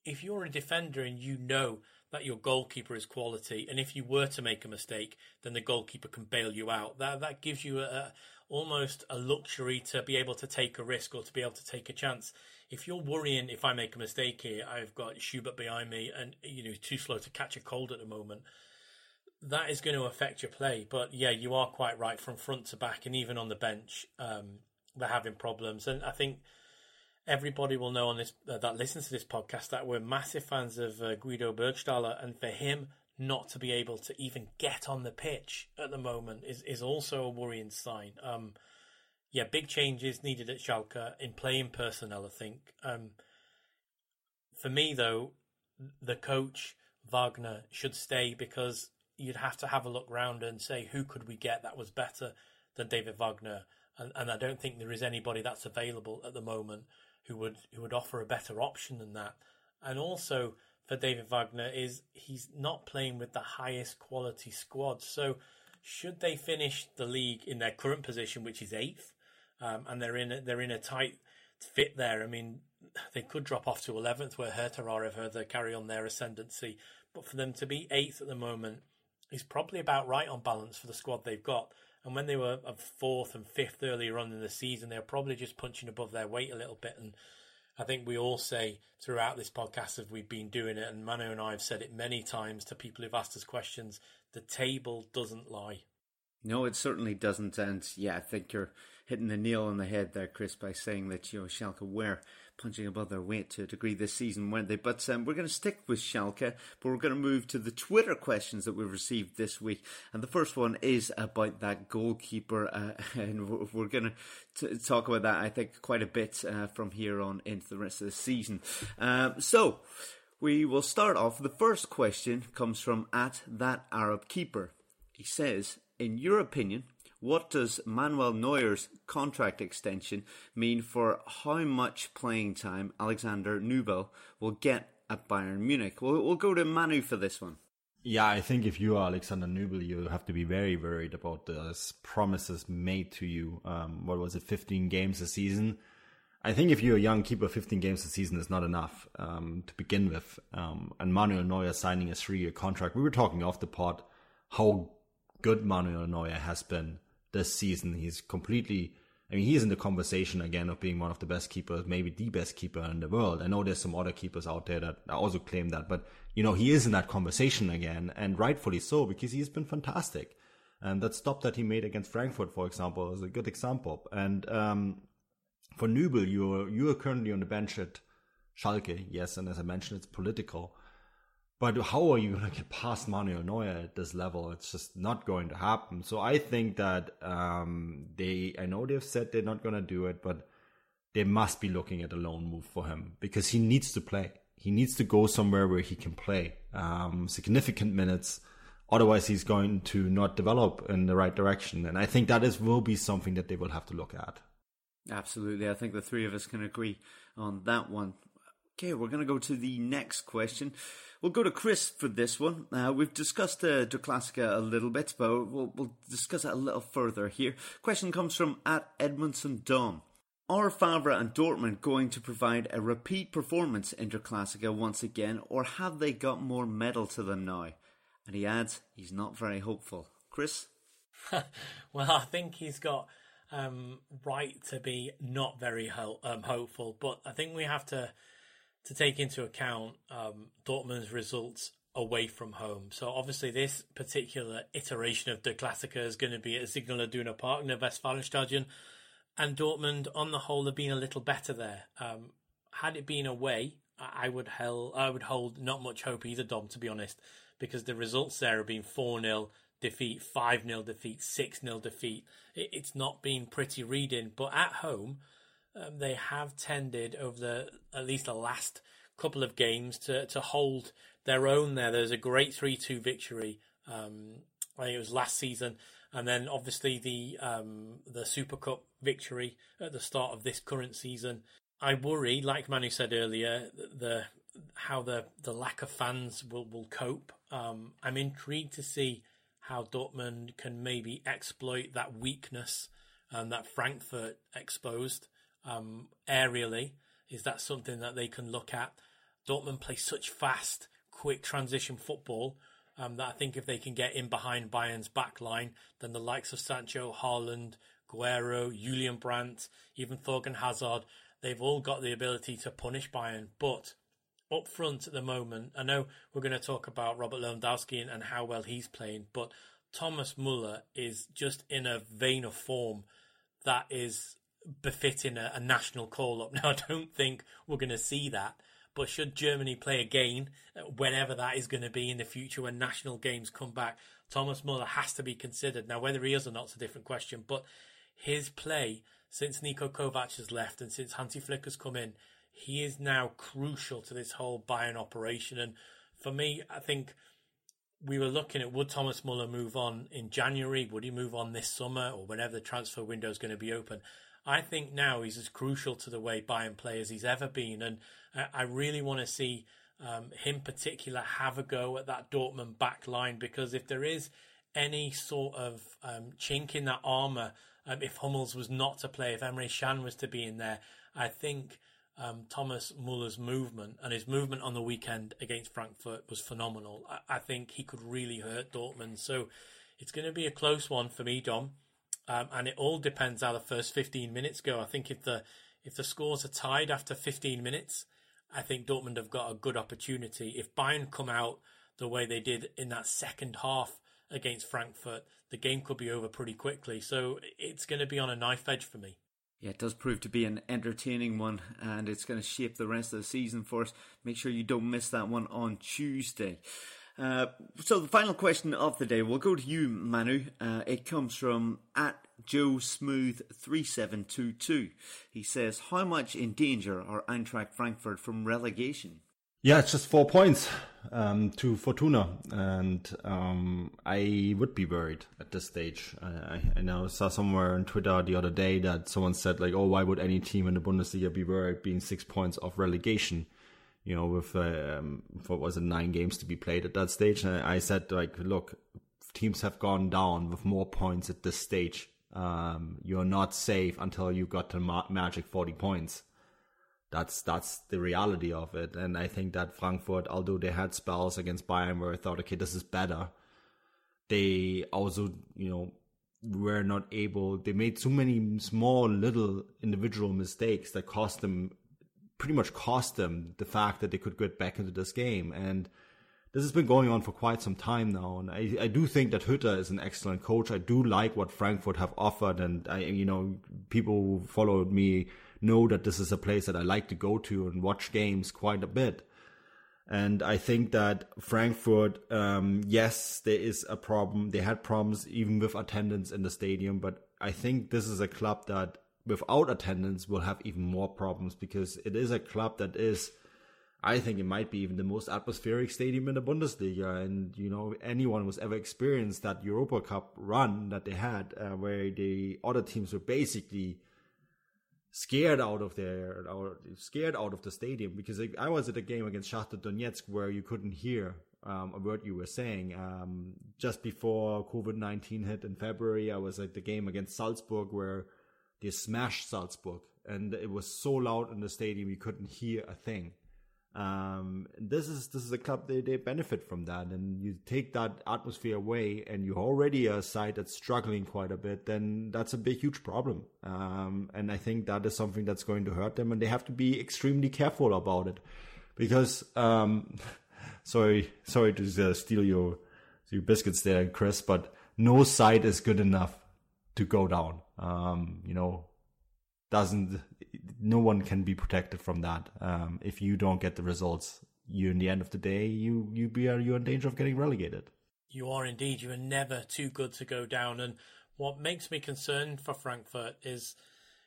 if you're a defender and you know that your goalkeeper is quality, and if you were to make a mistake, then the goalkeeper can bail you out. That that gives you a, almost a luxury to be able to take a risk or to be able to take a chance. If you're worrying if I make a mistake here, I've got Schubert behind me, and you know too slow to catch a cold at the moment. That is going to affect your play. But yeah, you are quite right from front to back, and even on the bench, um, they're having problems. And I think everybody will know on this uh, that listens to this podcast that we're massive fans of uh, Guido Burgstaller, and for him not to be able to even get on the pitch at the moment is is also a worrying sign. Um, yeah, big changes needed at Schalke in playing personnel. I think. Um, for me, though, the coach Wagner should stay because you'd have to have a look round and say who could we get that was better than David Wagner and, and I don't think there is anybody that's available at the moment who would who would offer a better option than that. And also for David Wagner is he's not playing with the highest quality squad. So should they finish the league in their current position, which is eighth, um, and they're in a, they're in a tight fit there. I mean, they could drop off to eleventh, where Hertha are if Hertha carry on their ascendancy. But for them to be eighth at the moment is probably about right on balance for the squad they've got. And when they were fourth and fifth earlier on in the season, they were probably just punching above their weight a little bit. And I think we all say throughout this podcast as we've been doing it, and Manu and I have said it many times to people who've asked us questions, the table doesn't lie. No, it certainly doesn't. And yeah, I think you're hitting the nail on the head there, Chris, by saying that you know Schalke were punching above their weight to a degree this season, weren't they? But um, we're going to stick with Schalke, but we're going to move to the Twitter questions that we've received this week. And the first one is about that goalkeeper, uh, and we're going to talk about that, I think, quite a bit uh, from here on into the rest of the season. Um, so. We will start off. The first question comes from at that Arab keeper. He says, in your opinion, what does Manuel Neuer's contract extension mean for how much playing time Alexander Nubel will get at Bayern Munich? We'll, we'll go to Manu for this one. Yeah, I think if you are Alexander Nubel, you have to be very worried about the promises made to you. Um, what was it, 15 games a season? I think if you're a young keeper, 15 games a season is not enough um, to begin with. Um, and Manuel Neuer signing a three year contract, we were talking off the pod how good Manuel Neuer has been this season. He's completely, I mean, he's in the conversation again of being one of the best keepers, maybe the best keeper in the world. I know there's some other keepers out there that also claim that, but you know, he is in that conversation again, and rightfully so because he's been fantastic. And that stop that he made against Frankfurt, for example, is a good example. And um, for Nubel, you're you are currently on the bench at Schalke, yes, and as I mentioned, it's political. But how are you going to get past Manuel Neuer at this level? It's just not going to happen. So I think that um, they, I know they've said they're not going to do it, but they must be looking at a loan move for him because he needs to play. He needs to go somewhere where he can play um, significant minutes. Otherwise, he's going to not develop in the right direction. And I think that is will be something that they will have to look at. Absolutely. I think the three of us can agree on that one. Okay, we're going to go to the next question. We'll go to Chris for this one. Uh, we've discussed uh, Der Klassiker a little bit, but we'll, we'll discuss it a little further here. Question comes from at Edmondson Dom. Are Favre and Dortmund going to provide a repeat performance in Der Klassiker once again, or have they got more metal to them now? And he adds, he's not very hopeful. Chris? well, I think he's got um, right to be not very ho- um, hopeful, but I think we have to to take into account um, Dortmund's results away from home. So obviously, this particular iteration of the Klassiker is going to be at Signal Iduna Park in the Westfalenstadion, and Dortmund, on the whole, have been a little better there. Um, had it been away, I would hell, I would hold not much hope either, Dom, to be honest, because the results there have been four 0 defeat, five 0 defeat, six 0 defeat. It, it's not been pretty reading, but at home um, they have tended over the at least the last couple of games to to hold their own. There, there's a great three two victory. Um, I think it was last season, and then obviously the um, the Super Cup victory at the start of this current season. I worry, like Manu said earlier, the how the the lack of fans will will cope. Um, I'm intrigued to see how Dortmund can maybe exploit that weakness um, that Frankfurt exposed um, aerially. Is that something that they can look at? Dortmund play such fast, quick transition football um, that I think if they can get in behind Bayern's back line, then the likes of Sancho, Haaland, Guerreiro, Julian Brandt, even Thorgan Hazard, they've all got the ability to punish Bayern. But up front at the moment, I know we're going to talk about Robert Lewandowski and, and how well he's playing, but Thomas Muller is just in a vein of form that is befitting a, a national call up. Now, I don't think we're going to see that. But should Germany play again, uh, whenever that is going to be in the future when national games come back, Thomas Muller has to be considered. Now, whether he is or not is a different question. But his play since Niko Kovac has left and since Hansi Flick has come in, he is now crucial to this whole Bayern operation. And for me, I think we were looking at would Thomas Muller move on in January? Would he move on this summer or whenever the transfer window is going to be open? I think now he's as crucial to the way Bayern play as he's ever been, and I really want to see um, him particular have a go at that Dortmund back line because if there is any sort of um, chink in that armour, um, if Hummels was not to play, if Emre Can was to be in there, I think um, Thomas Muller's movement and his movement on the weekend against Frankfurt was phenomenal. I, I think he could really hurt Dortmund. So it's going to be a close one for me, Dom. Um, and it all depends how the first 15 minutes go. I think if the if the scores are tied after 15 minutes, I think Dortmund have got a good opportunity. If Bayern come out the way they did in that second half against Frankfurt, the game could be over pretty quickly. So it's going to be on a knife edge for me. Yeah, it does prove to be an entertaining one, and it's going to shape the rest of the season for us. Make sure you don't miss that one on Tuesday. Uh, so the final question of the day, we'll go to you, Manu. Uh, it comes from at Joe Smooth three seven two two. He says, "How much in danger are Eintracht Frankfurt from relegation?" Yeah, it's just four points um, to Fortuna, and um, I would be worried at this stage. I, I, know saw somewhere on Twitter the other day that someone said like, "Oh, why would any team in the Bundesliga be worried being six points off relegation?" You know, with um, what was it, nine games to be played at that stage. And I said like, "Look, teams have gone down with more points at this stage. Um, you're not safe until you got to ma- magic forty points." that's that's the reality of it. And I think that Frankfurt, although they had spells against Bayern where I thought, okay, this is better, they also, you know, were not able. They made so many small, little individual mistakes that cost them, pretty much cost them the fact that they could get back into this game. And this has been going on for quite some time now, and I, I do think that Hütter is an excellent coach. I do like what Frankfurt have offered, and I, you know, people who followed me know that this is a place that I like to go to and watch games quite a bit. And I think that Frankfurt, um, yes, there is a problem. They had problems even with attendance in the stadium, but I think this is a club that without attendance will have even more problems because it is a club that is, I think it might be even the most atmospheric stadium in the Bundesliga. And, you know, anyone who's ever experienced that Europa Cup run that they had, uh, where the other teams were basically scared out of their or scared out of the stadium because I was at a game against Shakhtar Donetsk where you couldn't hear um, a word you were saying. Um, just before COVID nineteen hit in February, I was at the game against Salzburg where they smashed Salzburg, and it was so loud in the stadium you couldn't hear a thing. Um, this is this is a club they, they benefit from that, and you take that atmosphere away, and you're already a side that's struggling quite a bit. Then that's a big, huge problem. Um, and I think that is something that's going to hurt them, and they have to be extremely careful about it, because um, sorry, sorry to uh, steal your your biscuits there, Chris, but no side is good enough to go down. Um, you know, doesn't no one can be protected from that. Um, if you don't get the results, you in the end of the day, you you be are you in danger of getting relegated. You are indeed. You are never too good to go down. And what makes me concerned for Frankfurt is,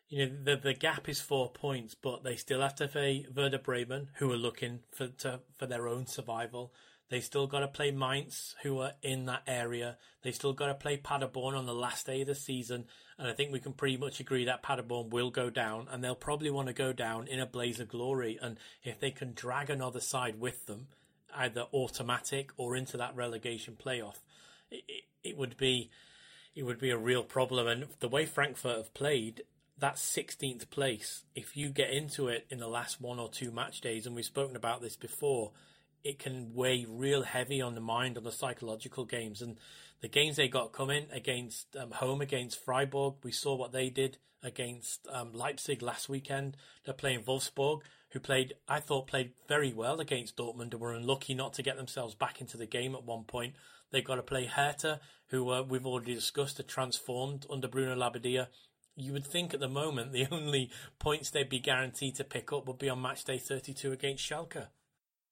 you know, the the gap is four points, but they still have to play Werder Bremen, who are looking for to, for their own survival. They still got to play Mainz, who are in that area. They still got to play Paderborn on the last day of the season. And I think we can pretty much agree that Paderborn will go down and they'll probably want to go down in a blaze of glory. And if they can drag another side with them, either automatic or into that relegation playoff, it, it, would be it would be a real problem. And the way Frankfurt have played, that 16th place, if you get into it in the last one or two match days, and we've spoken about this before, it can weigh real heavy on the mind on the psychological games. And the games they got coming against um, home against Freiburg, we saw what they did against um, Leipzig last weekend. They're playing Wolfsburg, who played, I thought, played very well against Dortmund and were unlucky not to get themselves back into the game at one point. They've got to play Hertha, who uh, we've already discussed are transformed under Bruno Labbadia. You would think at the moment the only points they'd be guaranteed to pick up would be on match day 32 against Schalke.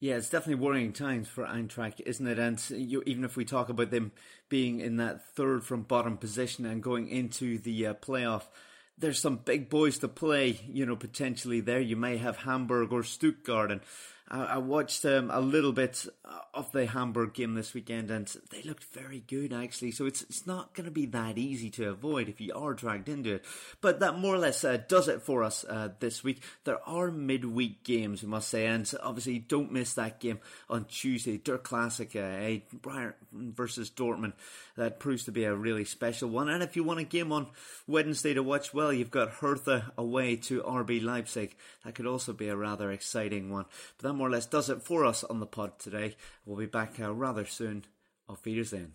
Yeah, it's definitely worrying times for Eintracht, isn't it? And you, even if we talk about them being in that third from bottom position and going into the uh, playoff, there's some big boys to play, you know, potentially there. You may have Hamburg or Stuttgart. And I, watched um, a little bit of the Hamburg game this weekend, and they looked very good actually. So it's it's not going to be that easy to avoid if you are dragged into it. But that more or less uh, does it for us uh, this week. There are midweek games, we must say, and obviously don't miss that game on Tuesday. Der Classic, Bayern versus Dortmund. That proves to be a really special one. And if you want a game on Wednesday to watch, well, you've got Hertha away to RB Leipzig. That could also be a rather exciting one. But more or less does it for us on the pod today. We'll be back uh, rather soon. Auf Wiedersehen.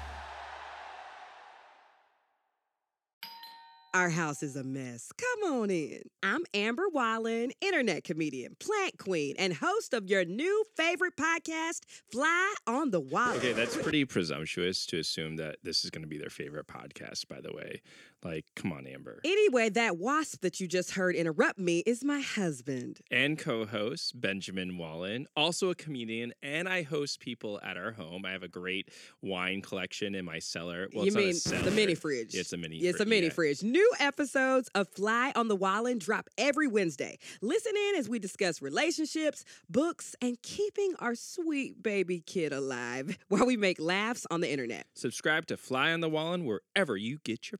Our house is a mess. Come on in. I'm Amber Wallen, internet comedian, plant queen, and host of your new favorite podcast, Fly on the Wall. Okay, that's pretty presumptuous to assume that this is going to be their favorite podcast, by the way. Like, come on, Amber. Anyway, that wasp that you just heard interrupt me is my husband. And co host Benjamin Wallen, also a comedian, and I host people at our home. I have a great wine collection in my cellar. Well, you mean the mini fridge? It's a mini fridge. It's fri- a mini yeah. fridge. New episodes of Fly on the Wallen drop every Wednesday. Listen in as we discuss relationships, books, and keeping our sweet baby kid alive while we make laughs on the internet. Subscribe to Fly on the Wallen wherever you get your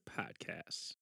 podcasts.